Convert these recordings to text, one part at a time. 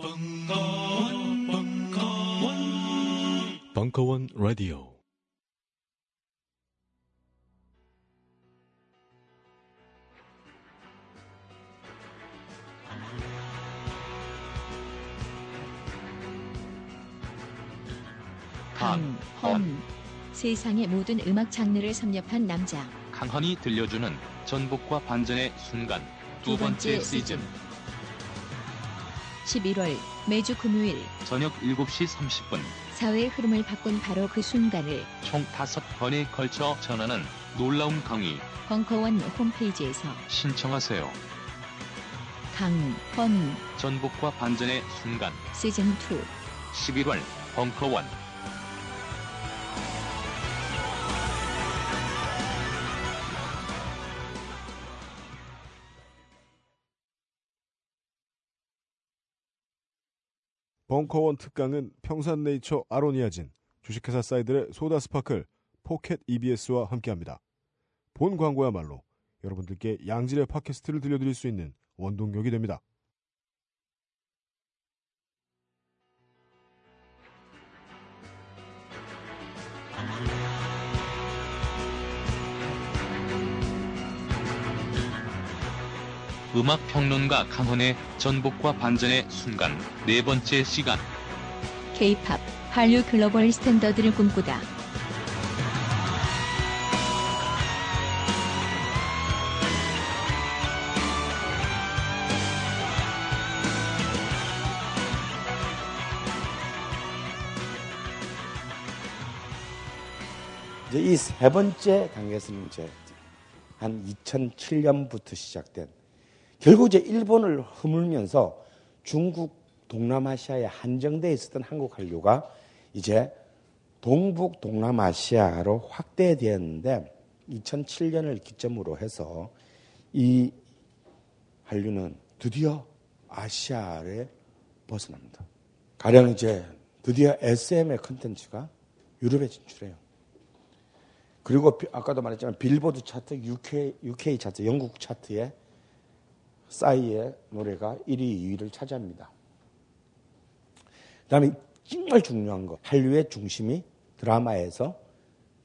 벙커원, 벙커원, 벙커원 라디오. 강 헌. 세상의 모든 음악 장르를 섭렵한 남자. 강헌이 들려주는 전복과 반전의 순간 두 번째 시즌 11월 매주 금요일 저녁 7시 30분. 사회의 흐름을 바꾼 바로 그 순간을 총 다섯 번에 걸쳐 전하는 놀라운 강의. 벙커원 홈페이지에서 신청하세요. 강헌. 전복과 반전의 순간. 시즌 2 11월 벙커원 벙커원 특강은 평산네이처 아로니아진, 주식회사 사이들의 소다스파클, 포켓 EBS와 함께합니다. 본 광고야말로 여러분들께 양질의 팟캐스트를 들려드릴 수 있는 원동력이 됩니다. 음악 평론가 강헌의 전복과 반전의 순간 네 번째 시간. K-팝 한류 글로벌 스탠더드를 꿈꾸다. 이제 이 세 번째 단계에서는 이제 한 2007년부터 시작된 결국 이제 일본을 허물면서 중국 동남아시아에 한정돼 있었던 한국 한류가 이제 동북 동남아시아로 확대되었는데 2007년을 기점으로 해서 이 한류는 드디어 아시아를 벗어납니다. 가령 이제 드디어 SM의 컨텐츠가 유럽에 진출해요. 그리고 아까도 말했지만 빌보드 차트, UK, UK 차트, 영국 차트에 싸이의 노래가 1위, 2위를 차지합니다. 그 다음에 정말 중요한 거, 한류의 중심이 드라마에서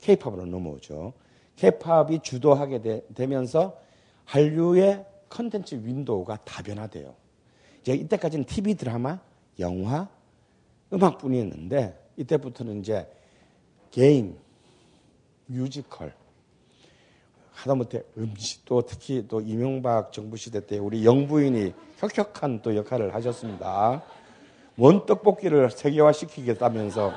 케이팝으로 넘어오죠. 케이팝이 주도하게 되, 면서 한류의 컨텐츠 윈도우가 다변화돼요. 이제 이때까지는 TV 드라마, 영화, 음악뿐이었는데 이때부터는 이제 게임, 뮤지컬, 하다못해 음식 또 특히 또 이명박 정부 시대 때 우리 영부인이 혁혁한 또 역할을 하셨습니다. 원 떡볶이를 세계화 시키겠다면서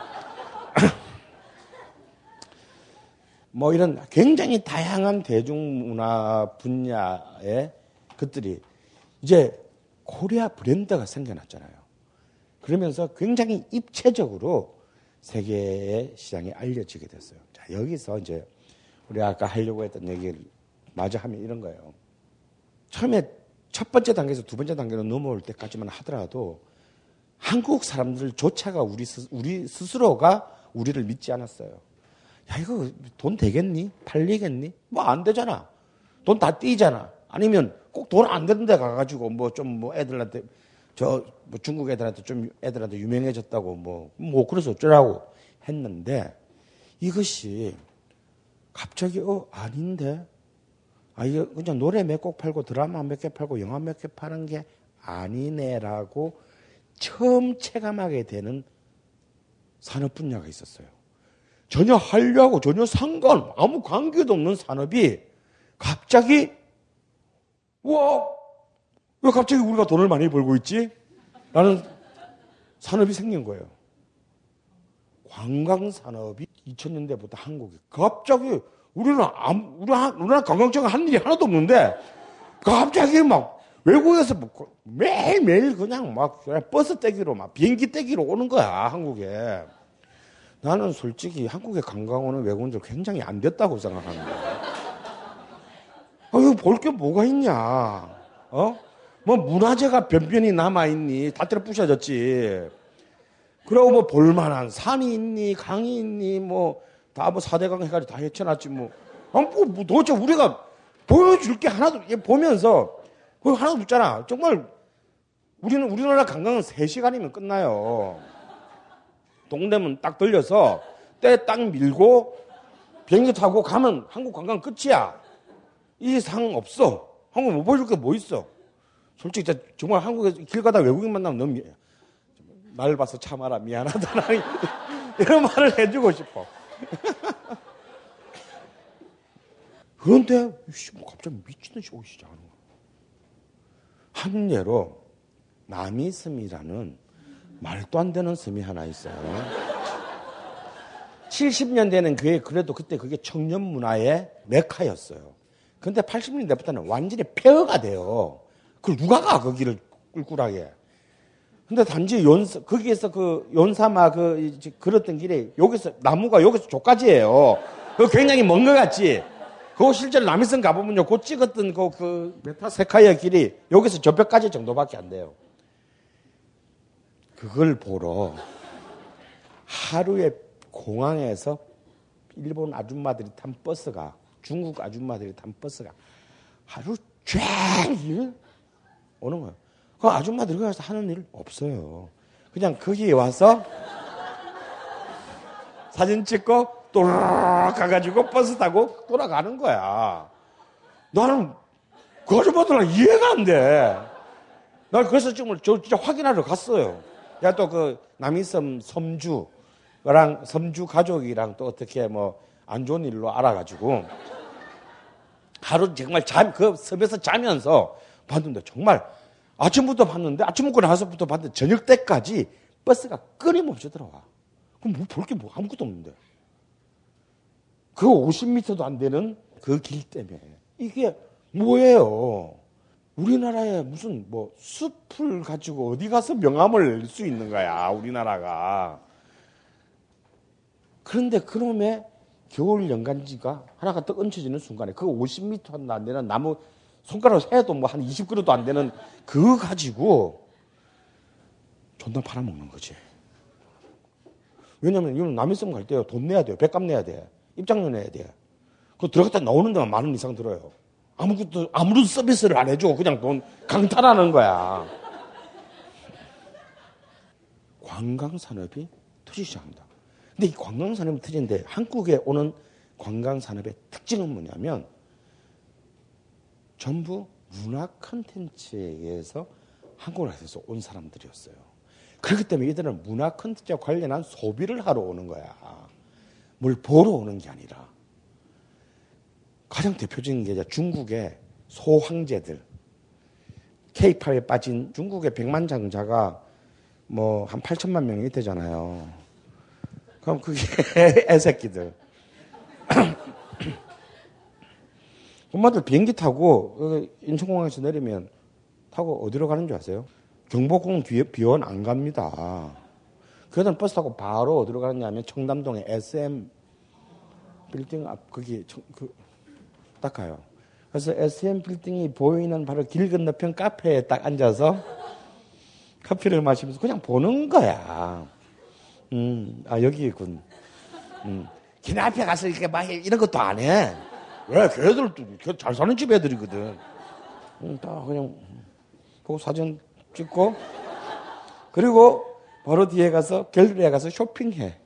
뭐 이런 굉장히 다양한 대중문화 분야의 것들이 이제 코리아 브랜드가 생겨났잖아요. 그러면서 굉장히 입체적으로 세계의 시장에 알려지게 됐어요. 자, 여기서 이제 우리 아까 하려고 했던 얘기를 마저 하면 이런 거예요. 처음에 첫 번째 단계에서 두 번째 단계로 넘어올 때까지만 하더라도 한국 사람들조차가 우리, 스, 우리 스스로가 우리를 믿지 않았어요. 야, 이거 돈 되겠니? 팔리겠니? 뭐 안 되잖아. 돈 다 띄잖아. 아니면 꼭 돈 안 되는 데 가가지고 뭐 좀뭐 뭐 애들한테 저 뭐 중국 애들한테 좀 애들한테 유명해졌다고 뭐, 뭐 그래서 어쩌라고 했는데 이것이 갑자기 어 아닌데 아 이거 그냥 노래 몇 곡 팔고 드라마 몇 개 팔고 영화 몇 개 파는 게 아니네라고 처음 체감하게 되는 산업 분야가 있었어요. 전혀 한류하고 전혀 상관 아무 관계도 없는 산업이 갑자기 와왜 갑자기 우리가 돈을 많이 벌고 있지? 라는 산업이 생긴 거예요. 관광 산업이 2000년대부터 한국이 갑자기 우리는 아무, 우리 우리나라 관광청은 한 일이 하나도 없는데 갑자기 막 외국에서 뭐 매일매일 그냥 막 버스 떼기로 막 비행기 떼기로 오는 거야 한국에. 나는 솔직히 한국에 관광 오는 외국인들 굉장히 안 됐다고 생각하는 거야 아, 이거 볼게 뭐가 있냐? 어? 뭐 문화재가 변변히 남아있니? 다 때려 부셔졌지. 그리고 뭐 볼만한 산이 있니, 강이 있니, 뭐, 다뭐 사대강 해가지고 다 헤쳐놨지 뭐. 아, 뭐, 뭐 도대체 우리가 보여줄 게 하나도, 보면서, 그 하나도 없잖아. 정말, 우리는 우리나라 관광은 3시간이면 끝나요. 동대문 딱 들려서 때 딱 밀고 비행기 타고 가면 한국 관광 끝이야. 이상 없어. 한국 못 보여줄 게 뭐 있어. 솔직히 정말 한국에 길 가다 외국인 만나면 너무 미... 날 봐서 참아라 미안하다 이런 말을 해주고 싶어. 그런데 씨, 뭐 갑자기 미친 듯이 오기 시작하는 거야. 한 예로 남이섬이라는 말도 안 되는 섬이 하나 있어요. 70년대는 그게 그래도 그때 그게 청년 문화의 메카였어요. 근데 80년대부터는 완전히 폐허가 돼요. 그걸 누가 가 거기를 꿀꿀하게. 근데 단지 연 거기에서 그 연사마 그 걸었던 길에 여기서 나무가 여기서 조까지예요. 그 굉장히 먼 것 같지. 그거 실제로 남이섬 가보면요, 그 찍었던 그, 그 메타세쿼이아 길이 여기서 저 벽까지 정도밖에 안 돼요. 그걸 보러 하루에 공항에서 일본 아줌마들이 탄 버스가 중국 아줌마들이 탄 버스가 하루 종일 오는 거예요. 그 아줌마들이 가서 하는 일 없어요. 그냥 거기에 와서 사진 찍고 또 가가지고 버스 타고 돌아가는 거야. 나는 그 아줌마들은 이해가 안 돼. 나 그래서 지금 저 진짜 확인하러 갔어요. 야 또 그 남이섬 섬주랑 섬주 가족이랑 또 어떻게 뭐 안 좋은 일로 알아가지고 하루 정말 잠, 그 섬에서 자면서 봤는데 정말 아침부터 봤는데 아침 먹고 나서부터 봤는데 저녁 때까지 버스가 끊임없이 들어와. 그럼 뭐 볼 게 뭐 아무것도 없는데. 그 50m도 안 되는 그 길 때문에. 이게 뭐예요? 우리나라에 무슨 뭐 숲을 가지고 어디 가서 명함을 낼 수 있는 거야, 우리나라가. 그런데 그놈의 겨울 연간지가 하나가 떡 얹혀지는 순간에 그 50m도 안 되는 나무 손가락으로 해도 뭐 한 20그릇도 안 되는 그거 가지고 존나 팔아먹는 거지. 왜냐면 이건 남이섬 갈 때요. 돈 내야 돼요. 백값 내야 돼. 입장료 내야 돼. 그 들어갔다 나오는 데만 만 원 이상 들어요. 아무것도, 아무런 서비스를 안 해줘. 그냥 돈 강탈하는 거야. 관광산업이 터지기 시작합니다. 근데 이 관광산업이 터지는데 한국에 오는 관광산업의 특징은 뭐냐면 전부 문화 컨텐츠에 의해서 한국을 해서 온 사람들이었어요. 그렇기 때문에 이들은 문화 컨텐츠와 관련한 소비를 하러 오는 거야. 뭘 보러 오는 게 아니라. 가장 대표적인 게 중국의 소황제들. 케이팝에 빠진 중국의 백만 장자가 뭐 한 8천만 명이 되잖아요. 그럼 그게 애새끼들. 엄마들 비행기 타고 인천공항에서 내리면 타고 어디로 가는 줄 아세요? 경복궁 뒤에 비원 안 갑니다. 그들은 버스 타고 바로 어디로 가느냐 하면 청담동에 SM 빌딩 앞 거기 그, 딱 가요. 그래서 SM 빌딩이 보이는 바로 길 건너편 카페에 딱 앉아서 커피를 마시면서 그냥 보는 거야. 음, 아 여기군. 음, 길 앞에 가서 이렇게 막 이런 것도 안 해. 왜? 걔들도 잘 사는 집 애들이거든. 음, 다 그냥 보고 사진 찍고 그리고 바로 뒤에 가서 갤러리에 가서 쇼핑해.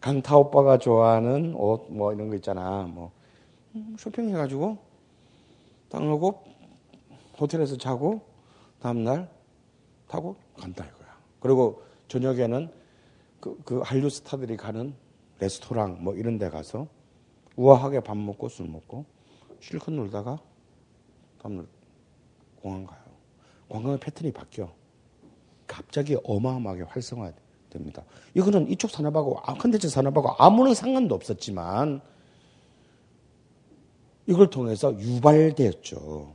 강타 오빠가 좋아하는 옷 뭐 이런 거 있잖아. 뭐 음, 쇼핑해가지고 땅하고 호텔에서 자고 다음날 타고 간다 이거야. 그리고 저녁에는 그, 그 한류 스타들이 가는 레스토랑 뭐 이런 데 가서 우아하게 밥 먹고 술 먹고 실컷 놀다가 다음날 공항 가요. 관광의 패턴이 바뀌어. 갑자기 어마어마하게 활성화됩니다. 이거는 이쪽 산업하고 아, 컨텐츠 산업하고 아무런 상관도 없었지만 이걸 통해서 유발되었죠.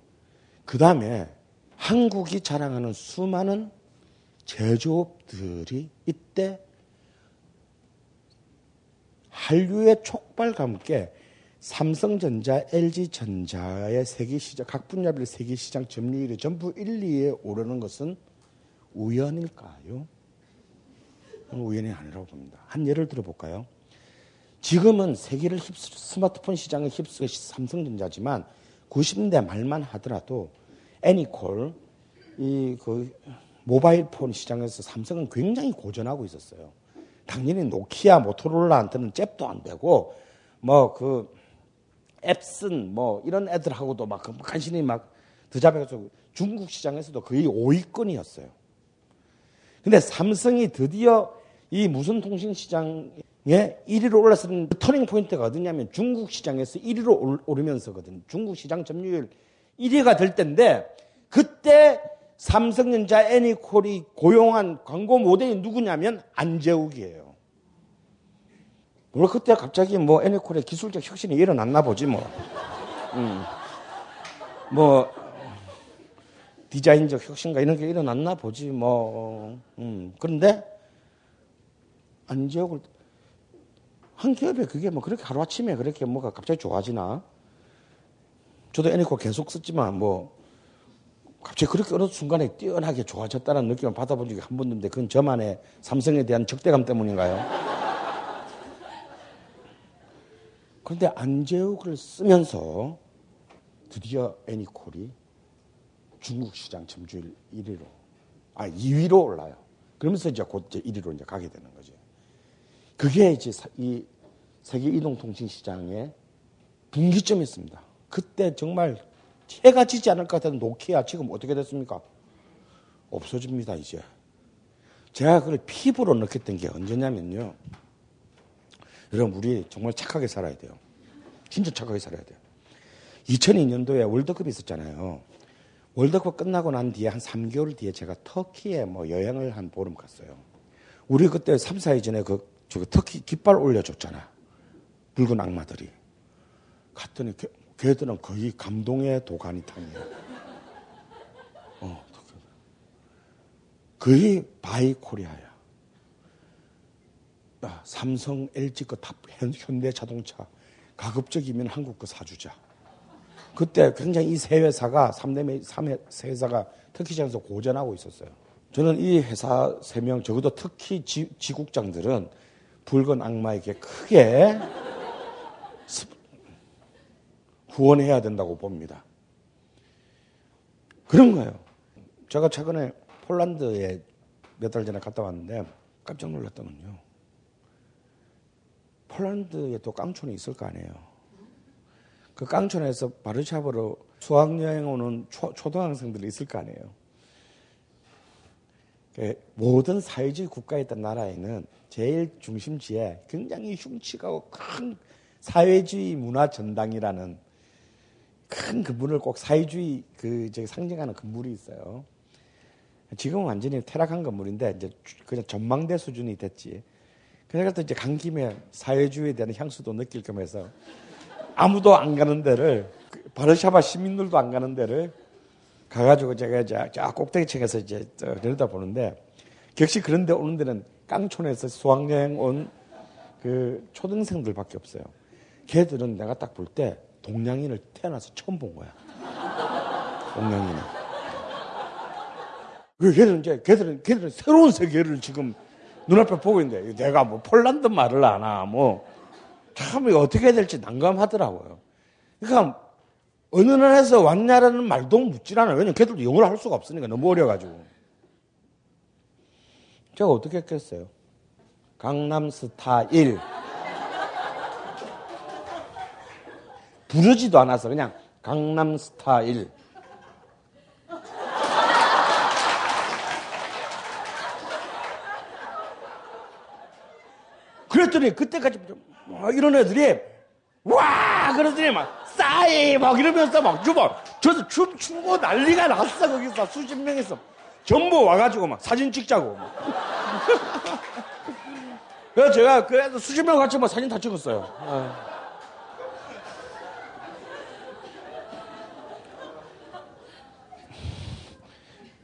그 다음에 한국이 자랑하는 수많은 제조업들이 이때 한류의 촉발과 함께 삼성전자, LG전자의 세계 시장, 각 분야별 세계 시장 점유율이 전부 1, 2에 오르는 것은 우연일까요? 우연이 아니라고 봅니다. 한 예를 들어볼까요? 지금은 세계를 휩쓸, 스마트폰 시장을 휩쓸 삼성전자지만 90대 말만 하더라도 애니콜, 이 그 mobile phone 시장에서 삼성은 굉장히 고전하고 있었어요. 당연히 노키아, 모토로라한테는 잽도 안 되고 뭐 그 에릭슨 뭐 이런 애들하고도 막 간신히 막 드잡아서 중국 시장에서도 거의 5위권이었어요. 근데 삼성이 드디어 이 무선 통신 시장에 1위로 올랐은 turning point가 어디냐면 중국 시장에서 1위로 오르면서거든. 중국 시장 점유율 1위가 될 때인데 그때 삼성전자 애니콜이 고용한 광고 모델이 누구냐면 안재욱이에요. 물론 그때 갑자기 뭐 애니콜의 기술적 혁신이 일어났나 보지 뭐. 음. 뭐 디자인적 혁신가 이런 게 일어났나 보지 뭐. 음. 그런데 안재욱을 한 기업에 그게 뭐 그렇게 하루아침에 그렇게 뭐가 갑자기 좋아지나? 저도 애니콜 계속 썼지만 뭐 갑자기 그렇게 어느 순간에 뛰어나게 좋아졌다는 느낌을 받아본 적이 한 번도 없는데 그건 저만의 삼성에 대한 적대감 때문인가요? 그런데 안재욱을 쓰면서 드디어 애니콜이 중국 시장 점주율 1위로, 아, 2위로 올라요. 그러면서 이제 곧 이제 1위로 이제 가게 되는 거죠. 그게 이제 이 세계 이동통신 시장의 분기점이었습니다. 그때 정말 해가 지지 않을 것 같은 노키아 지금 어떻게 됐습니까? 없어집니다, 이제. 제가 그걸 피부로 느꼈던 게 언제냐면요. 여러분, 우리 정말 착하게 살아야 돼요. 진짜 착하게 살아야 돼요. 2002년도에 월드컵이 있었잖아요. 월드컵 끝나고 난 뒤에 한 3개월 뒤에 제가 터키에 뭐 여행을 한 보름 갔어요. 우리 그때 3, 4일 전에 그, 저 터키 깃발 올려줬잖아. 붉은 악마들이. 갔더니 걔들은 거의 감동의 도가니탕이에요. 어, 거의 buy Korea야. 아, 삼성, LG 거 다 현대 자동차 가급적이면 한국 거 사주자. 그때 굉장히 이 세 회사가 3대 3세 회사가 터키 시장에서 고전하고 있었어요. 저는 이 회사 세 명 적어도 특히 지, 지국장들은 붉은 악마에게 크게 구원해야 된다고 봅니다. 그런 거예요. 제가 최근에 폴란드에 몇 달 전에 갔다 왔는데 깜짝 놀랐던 건요. 폴란드에 또 깡촌이 있을 거 아니에요. 그 깡촌에서 바르샤브로 수학여행 오는 초, 초등학생들이 있을 거 아니에요. 그 모든 사회주의 국가에 있던 나라에는 제일 중심지에 굉장히 흉측하고 큰 사회주의 문화 전당이라는 큰 건물을 꼭 사회주의 그 상징하는 건물이 있어요. 지금은 완전히 퇴락한 건물인데 이제 그냥 전망대 수준이 됐지. 그래서 이제 간 김에 사회주의에 대한 향수도 느낄 겸 해서 아무도 안 가는 데를 그 바르샤바 시민들도 안 가는 데를 가가지고 제가 이제 저 꼭대기 층에서 이제 내려다 보는데 역시 그런데 오는 데는 깡촌에서 수학여행 온 그 초등생들밖에 없어요. 걔들은 내가 딱 볼 때 동양인을 태어나서 처음 본 거야. 동양인을. 그 걔들은 이제 걔들은 걔들은 새로운 세계를 지금 눈앞에 보고 있는데 내가 뭐 폴란드 말을 아나 뭐 참 어떻게 해야 될지 난감하더라고요. 그러니까 어느 나라에서 왔냐라는 말도 묻질 않아요. 왜냐면 걔들도 영어를 할 수가 없으니까 너무 어려가지고. 제가 어떻게 했겠어요? 강남 스타일. 부르지도 않아서 그냥 강남 스타일. 그랬더니 그때까지 막 이런 애들이 와 그러더니 막 싸이 막 이러면서 막 주고 저도 춤추고 난리가 났어 거기서 수십 명이서 전부 와가지고 막 사진 찍자고 막. 그래서 제가 그래서 수십 명 같이 막 사진 다 찍었어요.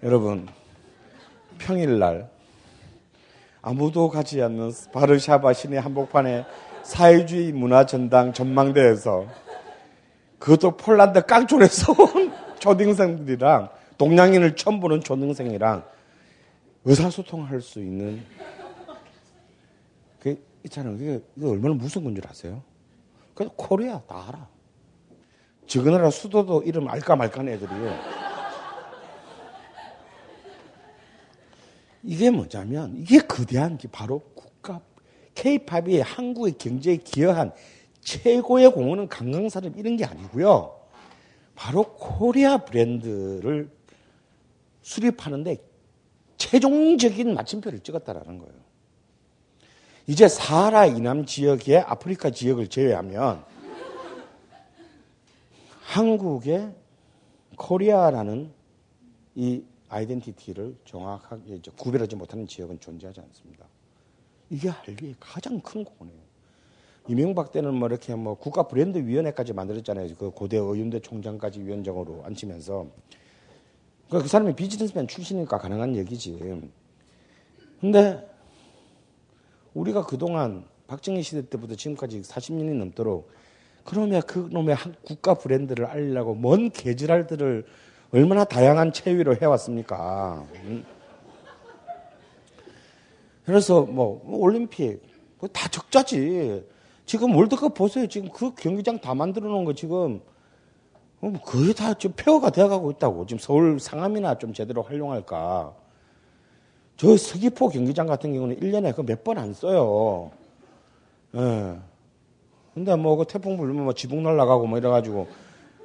여러분 평일날 아무도 가지 않는 바르샤바 시내 한복판에 사회주의 문화전당 전망대에서 그것도 폴란드 깡촌에서 온 초등생들이랑 동양인을 처음 보는 초등생이랑 의사소통할 수 있는 그 있잖아요. 그게, 그게 얼마나 무서운 건 줄 아세요? 그래서 코리아 다 알아. 저그 나라 수도도 이름 알까 말까 애들이 이게 뭐냐면 이게 거대한 게 바로 국가 K-팝이 한국의 경제에 기여한 최고의 공헌은 강강사를 이런 게 아니고요. 바로 코리아 브랜드를 수립하는데 최종적인 마침표를 찍었다라는 거예요. 이제 사하라 이남 지역의 아프리카 지역을 제외하면 한국의 코리아라는 이 identity를 정확하게 구별하지 못하는 지역은 존재하지 않습니다. 이게 한류의 가장 큰 공헌이에요. 이명박 때는 뭐 이렇게 뭐 국가 브랜드 위원회까지 만들었잖아요. 그 고대 어윤대 총장까지 위원장으로 앉히면서 그 사람이 비즈니스맨 출신이니까 가능한 얘기지. 근데 우리가 그동안 박정희 시대 때부터 지금까지 40년이 넘도록 그놈의 그놈의 국가 브랜드를 알리려고 먼 계절알들을 얼마나 다양한 체위로 해왔습니까? 음? 그래서 뭐 올림픽 뭐다 적자지. 지금 월드컵 보세요. 지금 그 경기장 다 만들어 놓은 거 지금 어, 거의 다 지금 폐허가 되어가고 있다고. 지금 서울 상암이나 좀 제대로 활용할까. 저 서귀포 경기장 같은 경우는 1년에 그 몇 번 안 써요. 예. 근데 뭐 그 태풍 불면 뭐 지붕 날라가고 뭐 이래가지고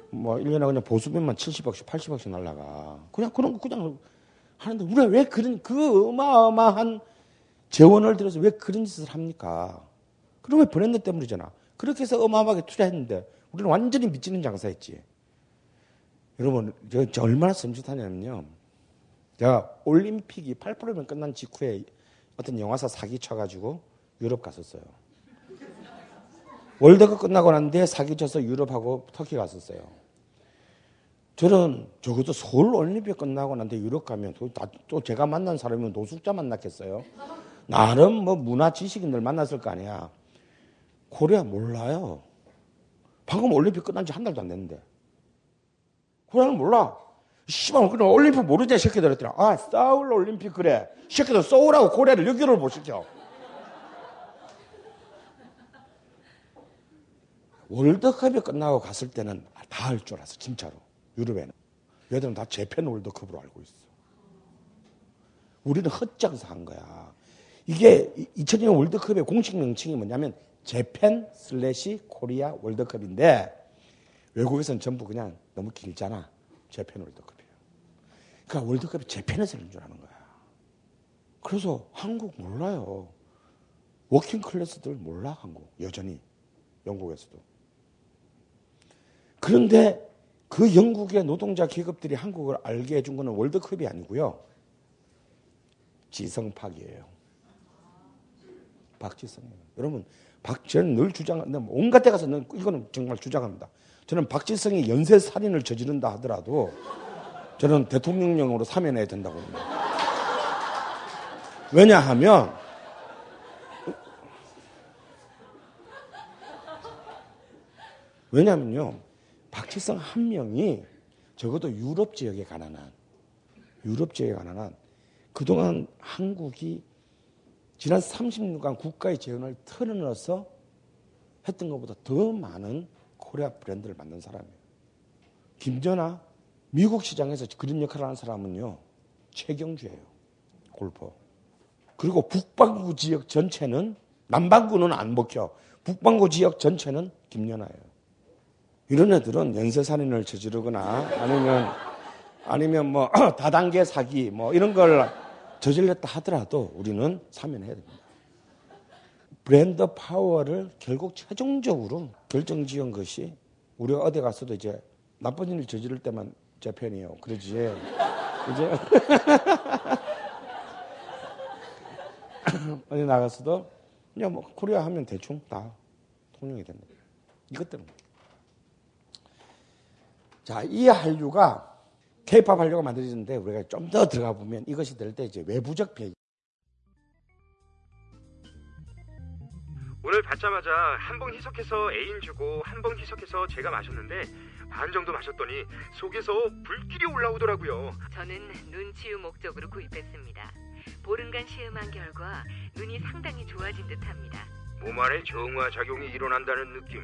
뭐 1년에 그냥 보수비만 70억씩 80억씩 날라가. 그냥 그런 거 그냥 하는데 우리가 왜 그런 그 어마어마한 재원을 들여서 왜 그런 짓을 합니까? 왜 브랜드 때문이잖아. 그렇게 해서 어마어마하게 투자했는데 우리는 완전히 미치는 장사했지. 여러분, 저, 저 얼마나 섬찟하냐면요. 제가 올림픽이 8%면 끝난 직후에 어떤 영화사 사기 쳐가지고 유럽 갔었어요. 월드컵 끝나고 난 뒤 사기 쳐서 유럽하고 터키 갔었어요. 저는 적어도 서울 올림픽 끝나고 난 뒤 유럽 가면 또, 또 제가 만난 사람이면 노숙자 만났겠어요. 나름 뭐 문화 지식인들 만났을 거 아니야. 코리아 몰라요. 방금 올림픽 끝난 지 한 달도 안 됐는데. 코리아는 몰라. 씨발, 그럼 올림픽 모르지, 새끼들 했더라. 아, 서울 올림픽 그래. 새끼들 서울하고 코리아를 연결을 못 시켜. 월드컵이 끝나고 갔을 때는 다 알 줄 알았어, 진짜로. 유럽에는. 얘들은 다 재팬 월드컵으로 알고 있어. 우리는 헛장사 한 거야. 이게 2002년 월드컵의 공식 명칭이 뭐냐면 재팬 slash 코리아 월드컵인데 외국에서는 전부 그냥 너무 길잖아. 재팬 월드컵이에요. 그러니까 월드컵이 재팬에서 하는 줄 아는 거야. 그래서 한국 몰라요. working class들 몰라 한국 여전히 영국에서도. 그런데 그 영국의 노동자 계급들이 한국을 알게 해준 거는 월드컵이 아니고요. 지성 Park이에요. 박지성이에요. 여러분, 박, 저는 늘 주장, 온갖 데 가서 는 이거는 정말 주장합니다. 저는 박지성이 연쇄 살인을 저지른다 하더라도 저는 대통령령으로 사면해야 된다고 봅니다. 왜냐하면 왜냐하면요. 박지성 한 명이 적어도 유럽 지역에 가난한 유럽 지역에 가난한 그동안 한국이 지난 30년간 국가의 재원을 털어넣어서 했던 것보다 더 많은 코리아 브랜드를 만든 사람이에요. 김전아 미국 시장에서 그런 역할을 하는 사람은요. 최경주예요. 골퍼. 그리고 북반구 지역 전체는 남반구는 안 먹혀. 북반구 지역 전체는 김연아예요. 이런 애들은 연쇄살인을 저지르거나 아니면 아니면 뭐 다단계 사기 뭐 이런 걸 저질렀다 하더라도 우리는 사면해야 됩니다. 브랜드 파워를 결국 최종적으로 결정지은 것이 우리가 어디 가서도 이제 나쁜 일을 저지를 때만 제 편이에요. 그러지. 이제 어디 나가서도 그냥 뭐 코리아 하면 대충 다 통용이 됩니다. 이것 때문에. 자, 이 한류가 케이팝 한류가 만들어지는데 우리가 좀 더 들어가 보면 이것이 될 때 이제 외부적 배경. 오늘 받자마자 한봉 희석해서 애인 주고 한봉 희석해서 제가 마셨는데 반 정도 마셨더니 속에서 불길이 올라오더라고요. 저는 눈치유 목적으로 구입했습니다. 보름간 시음한 결과 눈이 상당히 좋아진 듯합니다. 몸 안에 정화 작용이 일어난다는 느낌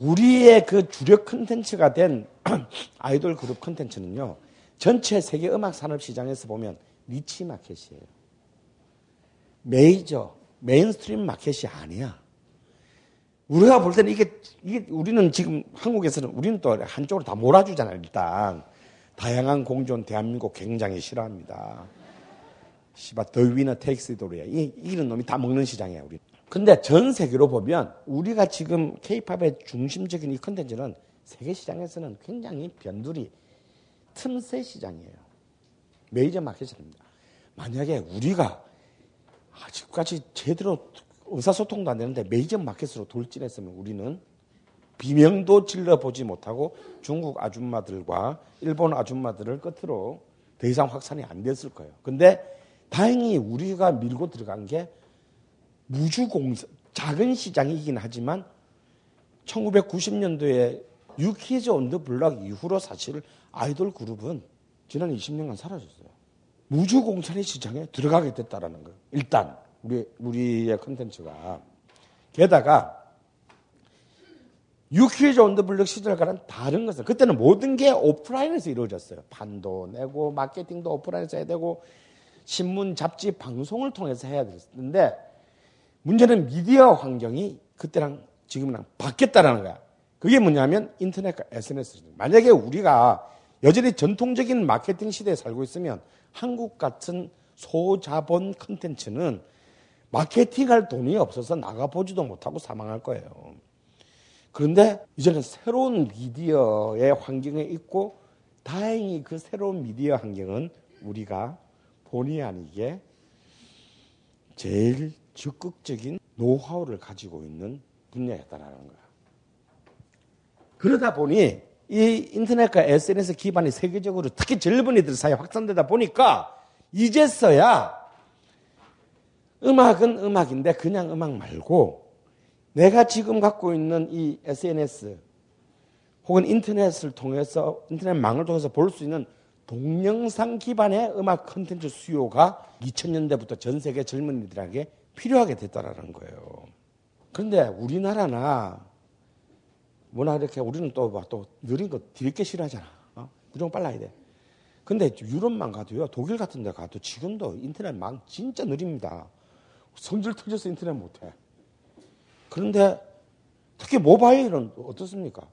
우리의 그 주력 컨텐츠가 된 아이돌 그룹 컨텐츠는요, 전체 세계 음악 산업 시장에서 보면 niche market이에요. major, mainstream market이 아니야. 우리가 볼 때는 이게, 이게 우리는 지금 한국에서는 우리는 또 한쪽으로 다 몰아주잖아요, 일단. 다양한 공존 대한민국 굉장히 싫어합니다. 씨발, the winner takes it all이야. 이, 이런 놈이 다 먹는 시장이야, 우리. 근데 전 세계로 보면 우리가 지금 케이팝의 중심적인 이 컨텐츠는 세계 시장에서는 굉장히 변두리 틈새 시장이에요. minor market입니다. 만약에 우리가 아직까지 제대로 의사소통도 안 되는데 major market으로 돌진했으면 우리는 비명도 질러보지 못하고 중국 아줌마들과 일본 아줌마들을 끝으로 더 이상 확산이 안 됐을 거예요. 근데 다행히 우리가 밀고 들어간 게 무주공산, 작은 시장이긴 하지만 1990년도에 New Kids on the Block 이후로 사실 아이돌 그룹은 지난 20년간 사라졌어요. 무주공산의 시장에 들어가게 됐다라는 거예요. 일단 우리 우리의 컨텐츠가 게다가 New Kids on the Block 시절과는 다른 것은 그때는 모든 게 오프라인에서 이루어졌어요. 판도 내고 마케팅도 오프라인에서 해야 되고 신문, 잡지, 방송을 통해서 해야 됐는데 문제는 미디어 환경이 그때랑 지금이랑 바뀌었다라는 거야. 그게 뭐냐면 인터넷과 SNS. 만약에 우리가 여전히 전통적인 마케팅 시대에 살고 있으면 한국 같은 소자본 컨텐츠는 마케팅할 돈이 없어서 나가보지도 못하고 사망할 거예요. 그런데 이제는 새로운 미디어의 환경에 있고 다행히 그 새로운 미디어 환경은 우리가 본의 아니게 제일 적극적인 노하우를 가지고 있는 분야였다라는 거야. 그러다 보니 이 인터넷과 SNS 기반이 세계적으로 특히 젊은이들 사이에 확산되다 보니까 이제서야 음악은 음악인데 그냥 음악 말고 내가 지금 갖고 있는 이 SNS 혹은 인터넷을 통해서 인터넷망을 통해서 볼 수 있는 동영상 기반의 음악 컨텐츠 수요가 2000년대부터 전 세계 젊은이들에게 필요하게 됐다라는 거예요. 그런데 우리나라나 뭐나 이렇게 우리는 또, 또 느린 거 뒤늦게 싫어하잖아. 어? 무조건 빨라야 돼. 근데 유럽만 가도요, 독일 같은 데 가도 지금도 인터넷망 진짜 느립니다. 성질 터져서 인터넷 못 해. 그런데 특히 모바일은 어떻습니까?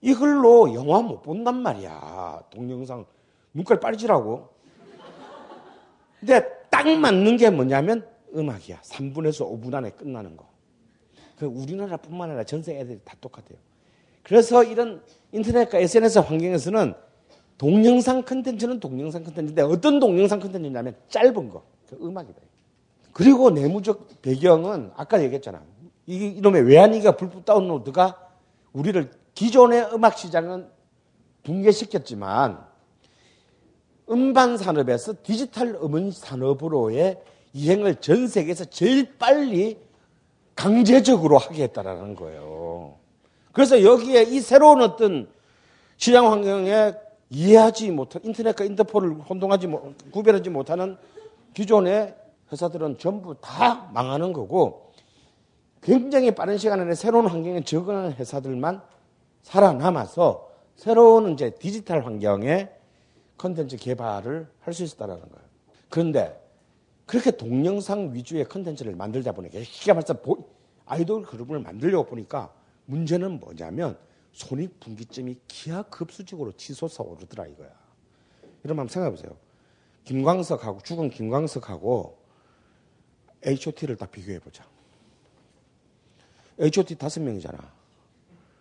이걸로 영화 못 본단 말이야. 동영상. 눈깔 빠지라고. 근데 딱 맞는 게 뭐냐면 음악이야. 3분에서 5분 안에 끝나는 거. 그 우리나라뿐만 아니라 전 세계 애들이 다 똑같아요. 그래서 이런 인터넷과 SNS 환경에서는 동영상 컨텐츠는 동영상 컨텐츠인데 어떤 동영상 컨텐츠냐면 짧은 거. 그 음악이다. 그리고 내무적 배경은 아까 얘기했잖아. 이, 이놈의 외환위기가 불붙 다운로드가 우리를 기존의 음악 시장은 붕괴시켰지만 음반 산업에서 디지털 음원 산업으로의 이행을 전 세계에서 제일 빨리 강제적으로 하게 했다라는 거예요. 그래서 여기에 이 새로운 어떤 시장 환경에 이해하지 못한 인터넷과 인터폴을 혼동하지 못, 구별하지 못하는 기존의 회사들은 전부 다 망하는 거고 굉장히 빠른 시간 안에 새로운 환경에 적응하는 회사들만 살아남아서 새로운 이제 디지털 환경에 컨텐츠 개발을 할 수 있었다는 거예요. 그런데 그렇게 동영상 위주의 컨텐츠를 만들다 보니까 기가 막혀 아이돌 그룹을 만들려고 보니까 문제는 뭐냐면 손익분기점이 기하급수적으로 치솟아 오르더라 이거야. 여러분 한번 생각해 보세요. 김광석하고 죽은 김광석하고 H.O.T를 딱 비교해 보자. H.O.T 다섯 명이잖아.